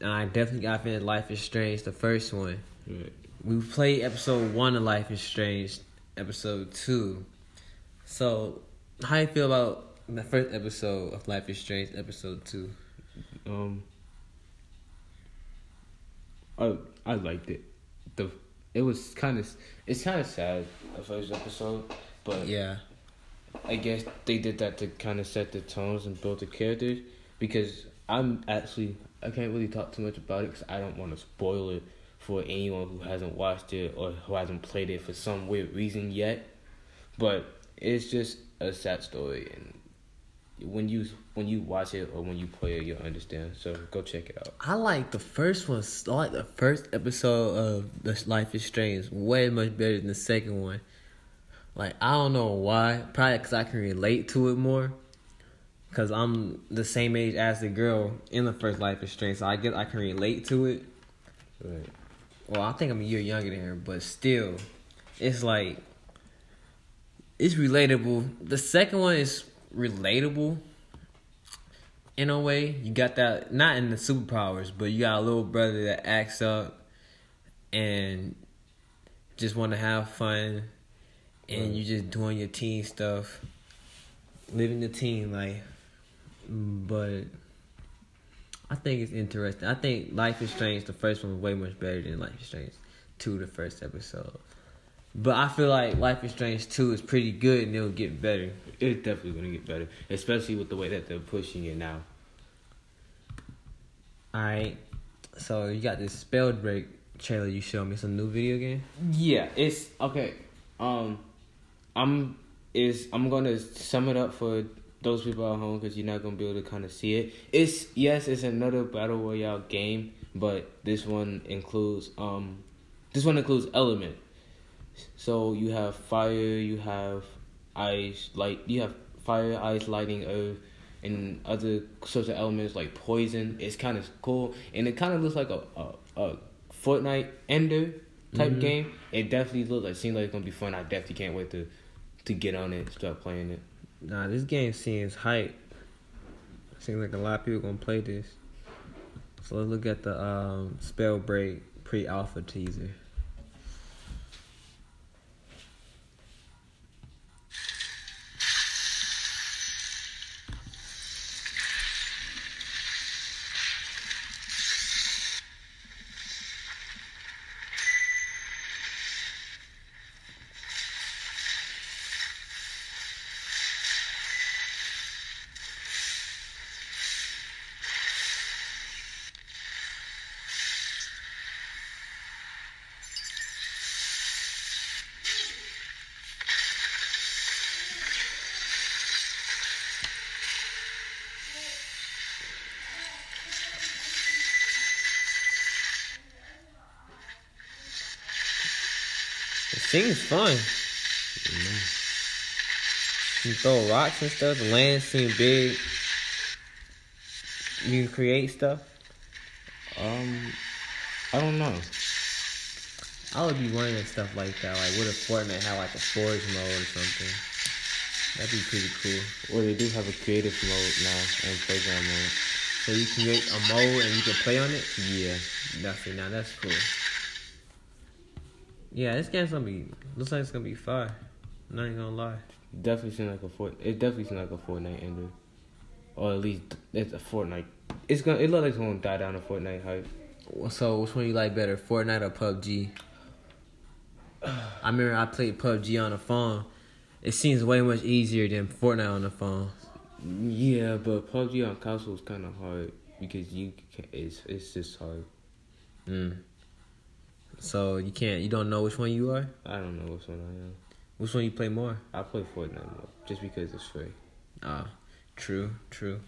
And I definitely got finished Life is Strange, the first one. Right. We played episode one of Life is Strange, episode two. So, how you feel about the first episode of Life is Strange, episode two? Um. I I liked it. The it was kind of it's kind of sad the first episode, but Yeah. I guess they did that to kind of set the tones and build the characters because I'm actually I can't really talk too much about it because I don't want to spoil it for anyone who hasn't watched it or who hasn't played it for some weird reason yet. But it's just a sad story, and when you when you watch it or when you play it, you'll understand. So go check it out. I like the first one. I like the first episode of the Life is Strange way much better than the second one. Like I don't know why. Probably because I can relate to it more. Cause I'm the same age as the girl in the first Life is Strange, so I guess I can relate to it. Right. Well, I think I'm a year younger than her, but still, it's like it's relatable. The second one is relatable in a way. You got that not in the superpowers, but you got a little brother that acts up and just want to have fun, and Right. you just doing your teen stuff, living the teen life. But I think it's interesting. I think Life is Strange, the first one, was way much better than Life is Strange 2, the first episode. But I feel like Life is Strange 2 is pretty good and it'll get better. It's definitely gonna get better, especially with the way that they're pushing it now. Alright. So you got this Spellbreak trailer you showed me. It's a new video game? Yeah, it's okay. Um, I'm is I'm gonna sum it up for those people at home because you're not gonna be able to kind of see it. It's yes, it's another battle royale game, but this one includes um, this one includes element. So you have fire, you have ice, light, you have fire, ice, lighting, earth, and other sorts of elements like poison. It's kind of cool, and it kind of looks like a a, a Fortnite Ender type Mhm. game. It definitely looks like seems like it's gonna be fun. I definitely can't wait to to get on it, start playing it. Nah, this game seems hype. Seems like a lot of people gonna play this. So let's look at the um, Spellbreak pre alpha teaser. Seems fun. You throw rocks and stuff. The land seem big. You can create stuff. Um, I don't know. I would be wondering stuff like that. Like, what if Fortnite had like a forge mode or something? That'd be pretty cool. Well, they do have a creative mode now and playground mode. So you can create a mode and you can play on it. Yeah. That's it. Now that's cool. Yeah, this game's gonna be looks like it's gonna be fire. I'm not even gonna lie. Definitely seems like a fort. It definitely seems like a Fortnite ender, or at least it's a Fortnite. It's gonna. It looks like it's gonna die down a Fortnite hype. So which one you like better, Fortnite or PUBG? I remember I played PUBG on the phone. It seems way much easier than Fortnite on the phone. Yeah, but PUBG on console is kind of hard because you can, it's it's just hard. Mm. So you can't, you don't know which one you are. I don't know which one I am. Which one you play more? I play Fortnite more just because it's free. Ah, true, true.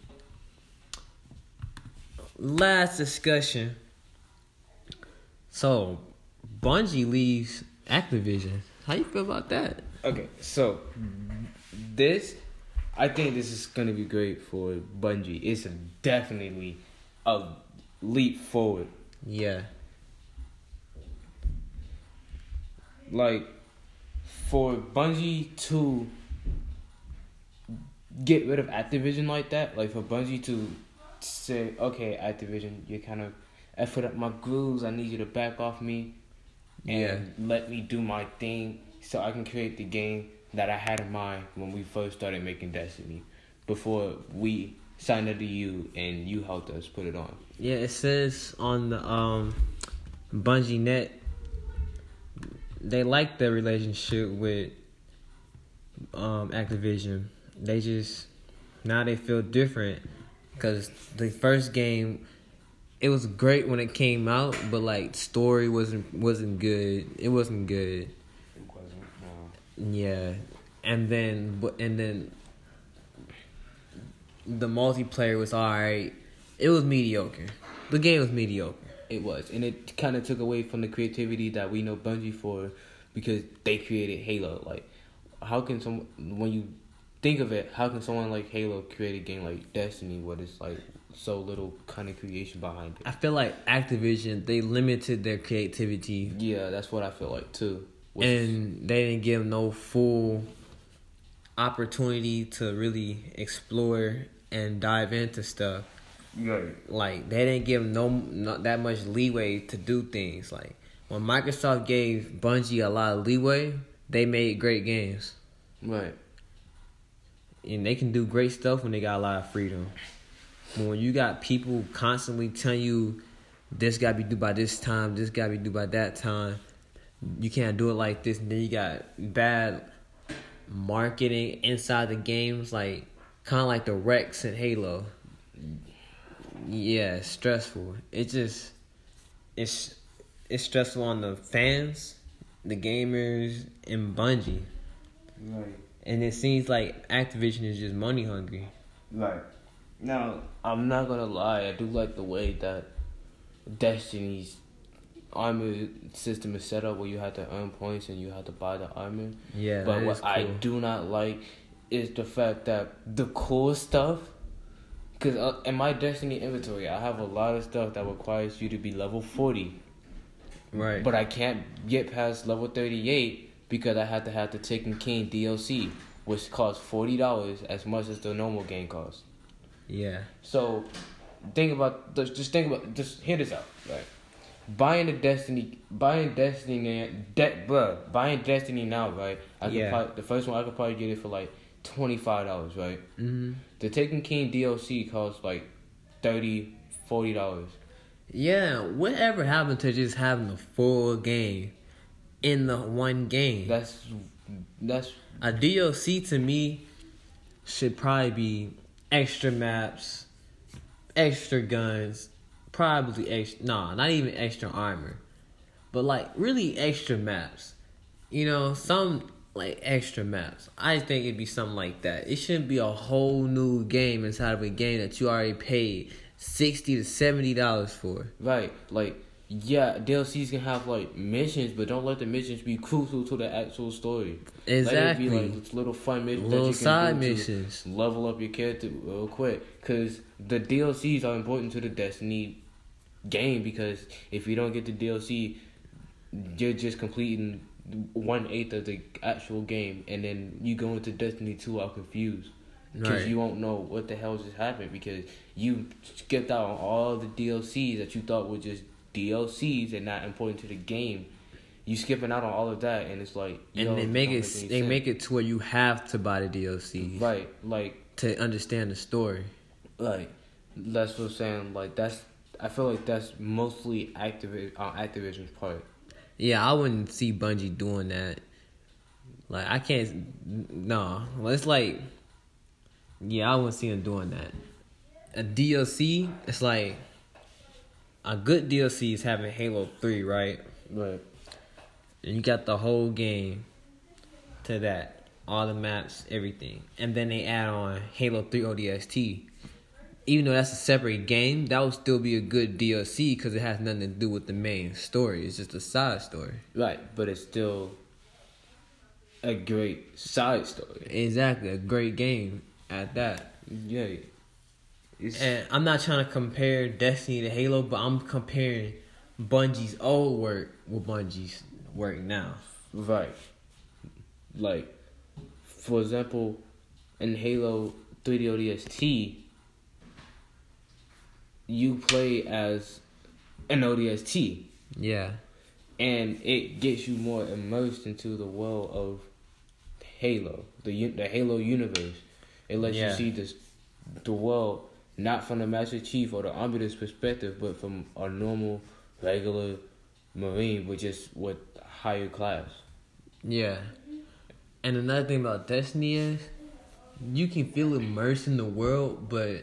Last discussion. So, Bungie leaves Activision. How you feel about that? Okay, so this, I think this is gonna be great for Bungie. It's definitely a leap forward. Yeah, Like for Bungie to get rid of Activision like that, like for Bungie to say, okay, Activision, you're kind of effing up my grooves. I need you to back off me and Yeah. let me do my thing so I can create the game that I had in mind when we first started making Destiny. Before we signed up to you and you helped us put it on. yeah. It says on the um, Bungie net they like their relationship with um Activision. They just now they feel different because the first game it was great when it came out, but like story wasn't wasn't good. It wasn't good. It wasn't. No. Yeah, and then but and then the multiplayer was alright. It was mediocre. The game was mediocre. It was, and it kind of took away from the creativity that we know Bungie for, because they created Halo. Like, how can some when you think of it, how can someone like Halo create a game like Destiny, where there's like so little kind of creation behind it? I feel like Activision they limited their creativity Yeah, that's what I feel like too. And they didn't give no full opportunity to really explore and dive into stuff. Right, like they didn't give no not that much leeway to do things. Like when Microsoft gave Bungie a lot of leeway, they made great games, right, and they can do great stuff when they got a lot of freedom. But when you got people constantly telling you this gotta be due by this time, this gotta be due by that time, you can't do it like this, and then you got bad marketing inside the games, like kind of like the Rex and Halo. Yeah, it's stressful. It just it's it's stressful on the fans, the gamers, and Bungie. right. And it seems like Activision is just money hungry. Right. Now, I'm not gonna lie. I do like the way that Destiny's armor system is set up, where you have to earn points and you have to buy the armor. Yeah, But that what is I do not like is the fact that the cool stuff. Because uh, in my Destiny inventory, I have a lot of stuff that requires you to be level 40. right. But I can't get past level 38 because I have to have the Taken King DLC, which costs $40 as much as the normal game costs. yeah, So, think about just just think about just hear this out, right? Buying the Destiny, buying Destiny, de- bruh, buying Destiny now, right? I could Yeah. probably, the first one I could probably get it for like twenty five dollars, right? hmm The Taken King DLC costs like 30 40 dollars. yeah. Whatever happened to just having the full game in the one game? That's that's A DLC to me should probably be extra maps, extra guns, probably extra. Nah, not even extra armor, but like really extra maps. You know, some like extra maps. I think it'd be something like that. It shouldn't be a whole new game inside of a game that you already paid sixty to seventy dollars for. right. Like yeah, DLCs can have like missions, but don't let the missions be crucial to the actual story. Exactly. Let it be like little fun missions, that Little you can side missions. level up your character real quick. Cause the DLCs are important to the Destiny game because if you don't get the DLC, you're just completing one eighth of the actual game, and then you go into Destiny two all confused because Right. you won't know what the hell just happened because you skipped out on all the DLCs that you thought were just DLCs and not important to the game. You skipping out on all of that, and it's like and they make it they sense. make it to where you have to buy the DLCs, right, like to understand the story. like that's what I'm saying. Like that's I feel like that's mostly Activi- on Activision's part. Yeah, I wouldn't see Bungie doing that. Like I can't. No, it's like, yeah, I wouldn't see them doing that. A DLC, it's like a good DLC is having Halo Three, right? Right. And you got the whole game to that, all the maps, everything, and then they add on Halo Three ODST. Even though that's a separate game, that would still be a good DLC because it has nothing to do with the main story. It's just a side story. Right, but it's still a great side story. Exactly, a great game at that. Yeah. It's, And I'm not trying to compare Destiny to Halo, but I'm comparing Bungie's old work with Bungie's work now. right. Like, for example, in Halo 3D ODST, you play as an ODST. Yeah, and it gets you more immersed into the world of Halo, the the Halo universe. It lets Yeah. you see this the world not from the Master Chief or the Ombudsman's perspective, but from a normal, regular Marine, which is with higher class. yeah. And another thing about Destiny is you can feel immersed in the world, but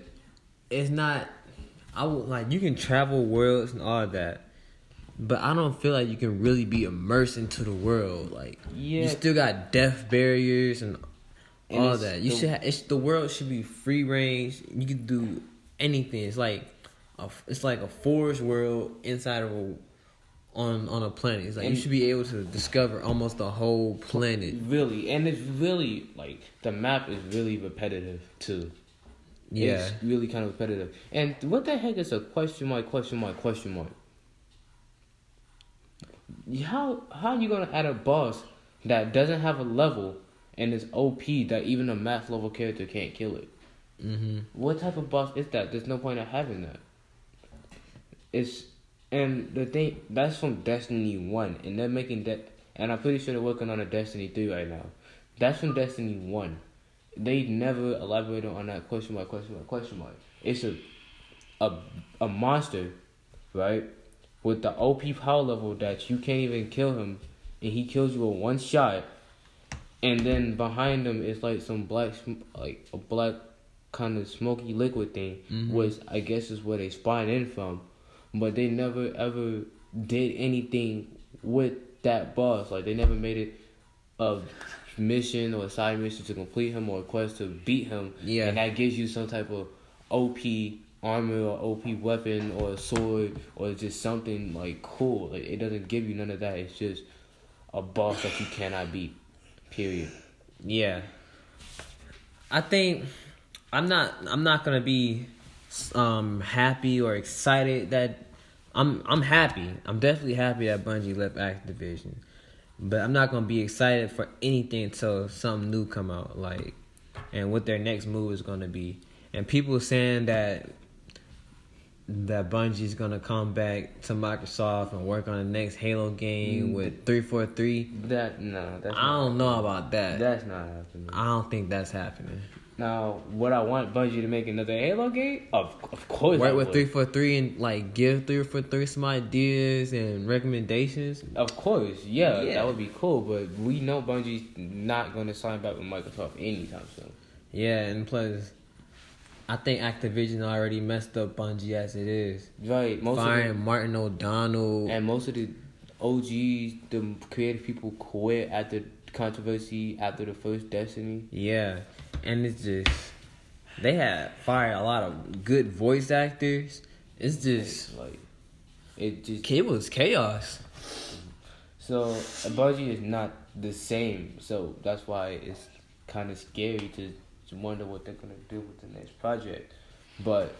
it's not. I would like you can travel worlds and all that, but I don't feel like you can really be immersed into the world. Like you still got death barriers and And all that. You the- should. Ha- it's the world should be free range. You can do anything. It's like a, it's like a forest world inside of a on on a planet. It's like you should be able to discover almost the whole planet. Really, and it's really like the map is really repetitive too. Yeah, It's really kind of repetitive. And what the heck is a question mark, question mark, question mark? How how are you gonna add a boss that doesn't have a level and is OP that even a math level character can't kill it? hmm What type of boss is that? There's no point in having that. It's and the thing that's from Destiny One, and they're making that, and I'm pretty sure they're working on a Destiny Three right now. That's from Destiny One. They never elaborated on that question mark, question mark, question mark. It's a a a monster, right, with the OP power level that you can't even kill him, and he kills you with one shot. And then behind him is like some black, sm- like a black kind of smoky liquid thing, Mhm. which I guess is where they spawn in from. But they never ever did anything with that boss. Like they never made it a mission or a side mission to complete him or a quest to beat him. Yeah. And that gives you some type of OP armor or OP weapon or a sword or just something like cool. Like it doesn't give you none of that. It's just a boss that you cannot beat. Period. yeah. I think I'm not. I'm not gonna be um happy or excited that I'm. I'm happy. I'm definitely happy that Bungie left Activision, but I'm not gonna be excited for anything until something new come out. Like, and what their next move is gonna be. And people saying that that Bungie's gonna come back to Microsoft and work on the next Halo game Mm. with three four three. That no, that's I don't know about that. that's not happening. I don't think that's happening. Now, would I want Bungie to make another Halo game? Of of course, Work with three four three and like give three four three some ideas and recommendations. Of course, yeah, Yeah. that would be cool. But we know Bungie's not going to sign back with Microsoft anytime soon. Yeah, and plus, I think Activision already messed up Bungie as it is. Right, most Firing of Martin O'Donnell. and most of the OGs, the creative people, quit after controversy after the first Destiny. yeah, and it's just they had fired a lot of good voice actors. It's just like it just it was chaos. So a is not the same, so that's why it's kind of scary to, to wonder what they're gonna do with the next project. But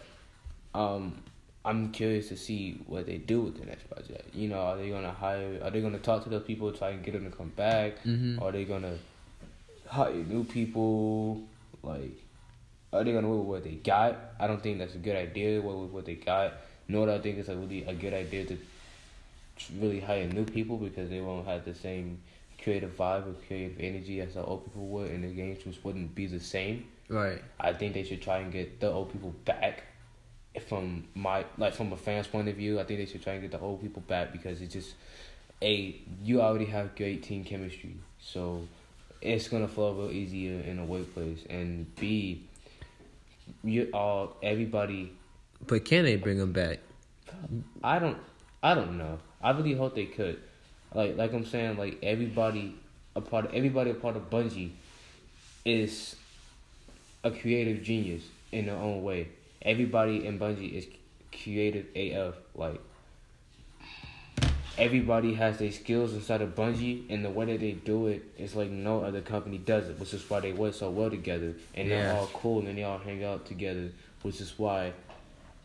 um, I'm curious to see what they do with the next project. You know, are they gonna hire? Are they gonna talk to those people, try and get them to come back? Mhm. Are they gonna hire new people? Like, are they gonna work with what they got? I don't think that's a good idea. What with what they got? Nor do I think it's a really a good idea to really hire new people because they won't have the same creative vibe or creative energy as the old people would, and the games just wouldn't be the same. Right. I think they should try and get the old people back. From my like from a fan's point of view, I think they should try and get the old people back because it's just a you already have great team chemistry, so it's gonna flow a little easier in a workplace. And B, you all everybody. But can they bring them back? I don't I don't know. I really hope they could. Like like I'm saying, like everybody a part of everybody a part of Bungie is a creative genius in their own way. Everybody in Bungie is creative AF. Like everybody has their skills inside of Bungie, and the way that they do it is like no other company does it. Which is why they work so well together, and they're all cool, and they all hang out together. Which is why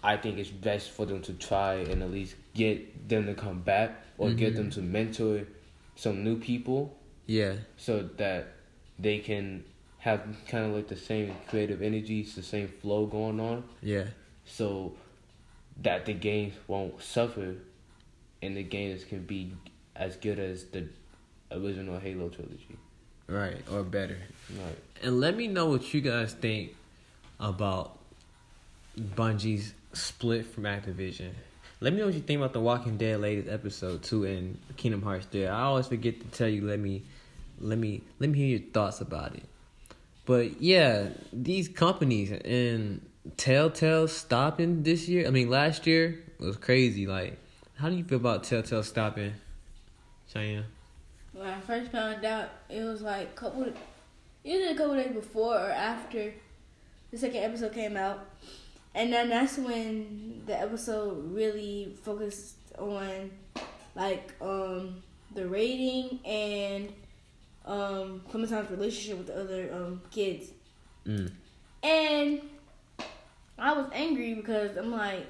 I think it's best for them to try and at least get them to come back or get Mhm. them to mentor some new people Yeah. so that they can have kind of like the same creative energies, the same flow going on, Yeah. so that the games won't suffer and the games can be as good as the original Halo trilogy. Right. Or better. Right. And let me know what you guys think about Bungie's split from Activision. Let me know what you think about the Walking Dead latest episode two and Kingdom Hearts 3. I always forget to tell you. Let me, let me, let me hear your thoughts about it. But yeah, these companies and Telltale stopping this year. I mean, last year was crazy. Like, how do you feel about Telltale stopping, Cheyenne? When I first found out, it was like couple, either a couple days before or after the second episode came out, and then that's when the episode really focused on like um the rating and um Clementine's relationship with the other um kids, Mm. and I was angry because I'm like,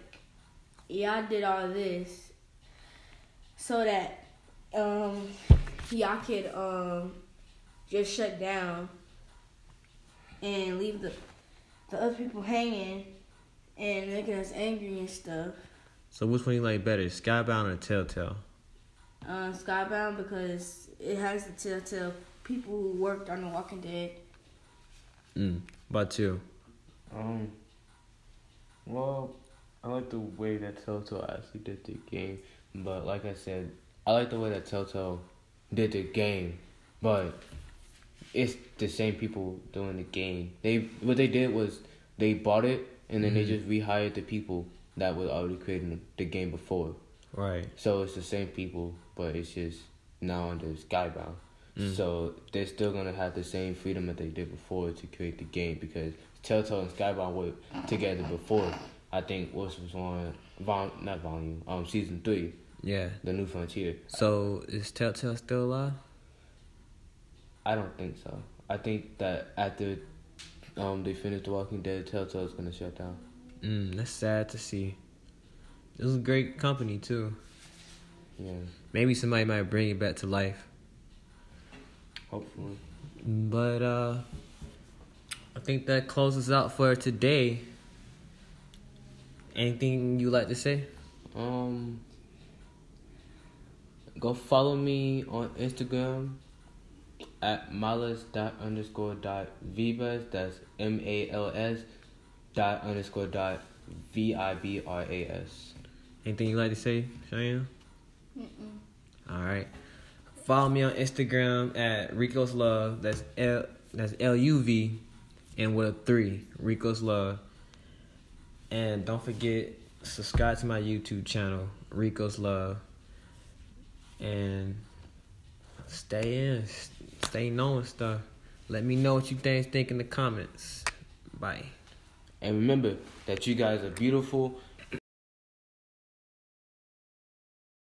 yeah, I did all this so that um y'all could um just shut down and leave the the other people hanging and making us angry and stuff. So which one you like better, Skybound or Telltale? Uh, Skybound because it has the telltale people who worked on The Walking Dead. Mm. About you. Um. Well, I like the way that Telltale actually did the game, but like I said, I like the way that Telltale did the game, but it's the same people doing the game. They what they did was they bought it and then they Mhm. just rehired the people that were already creating the game before. Right. So it's the same people, but it's just now under Skybound. Mm. So they're still gonna have the same freedom that they did before to create the game because Telltale and Skybound worked together before. I think what was on vol not volume um season three, Yeah. the New Frontier. So is Telltale still alive? I don't think so. I think that after um they finish The Walking Dead, Telltale's gonna shut down. Mm, that's sad to see. It was a great company too. Yeah, Maybe somebody might bring it back to life. hopefully. But uh I think that closes out for today. Anything you like to say? Um, go follow me on Instagram at malas dot underscore dot vibras. That's M A L S dot underscore dot V I B R A S. Anything you like to say, Cheyenne? Mm-mm. All right. Follow me on Instagram at Rico's Love. That's L that's L U V and with a three. Rico's Love. And don't forget, subscribe to my YouTube channel, Rico's Love. And stay in. Stay knowing stuff. Let me know what you guys think in the comments. Bye. And remember that you guys are beautiful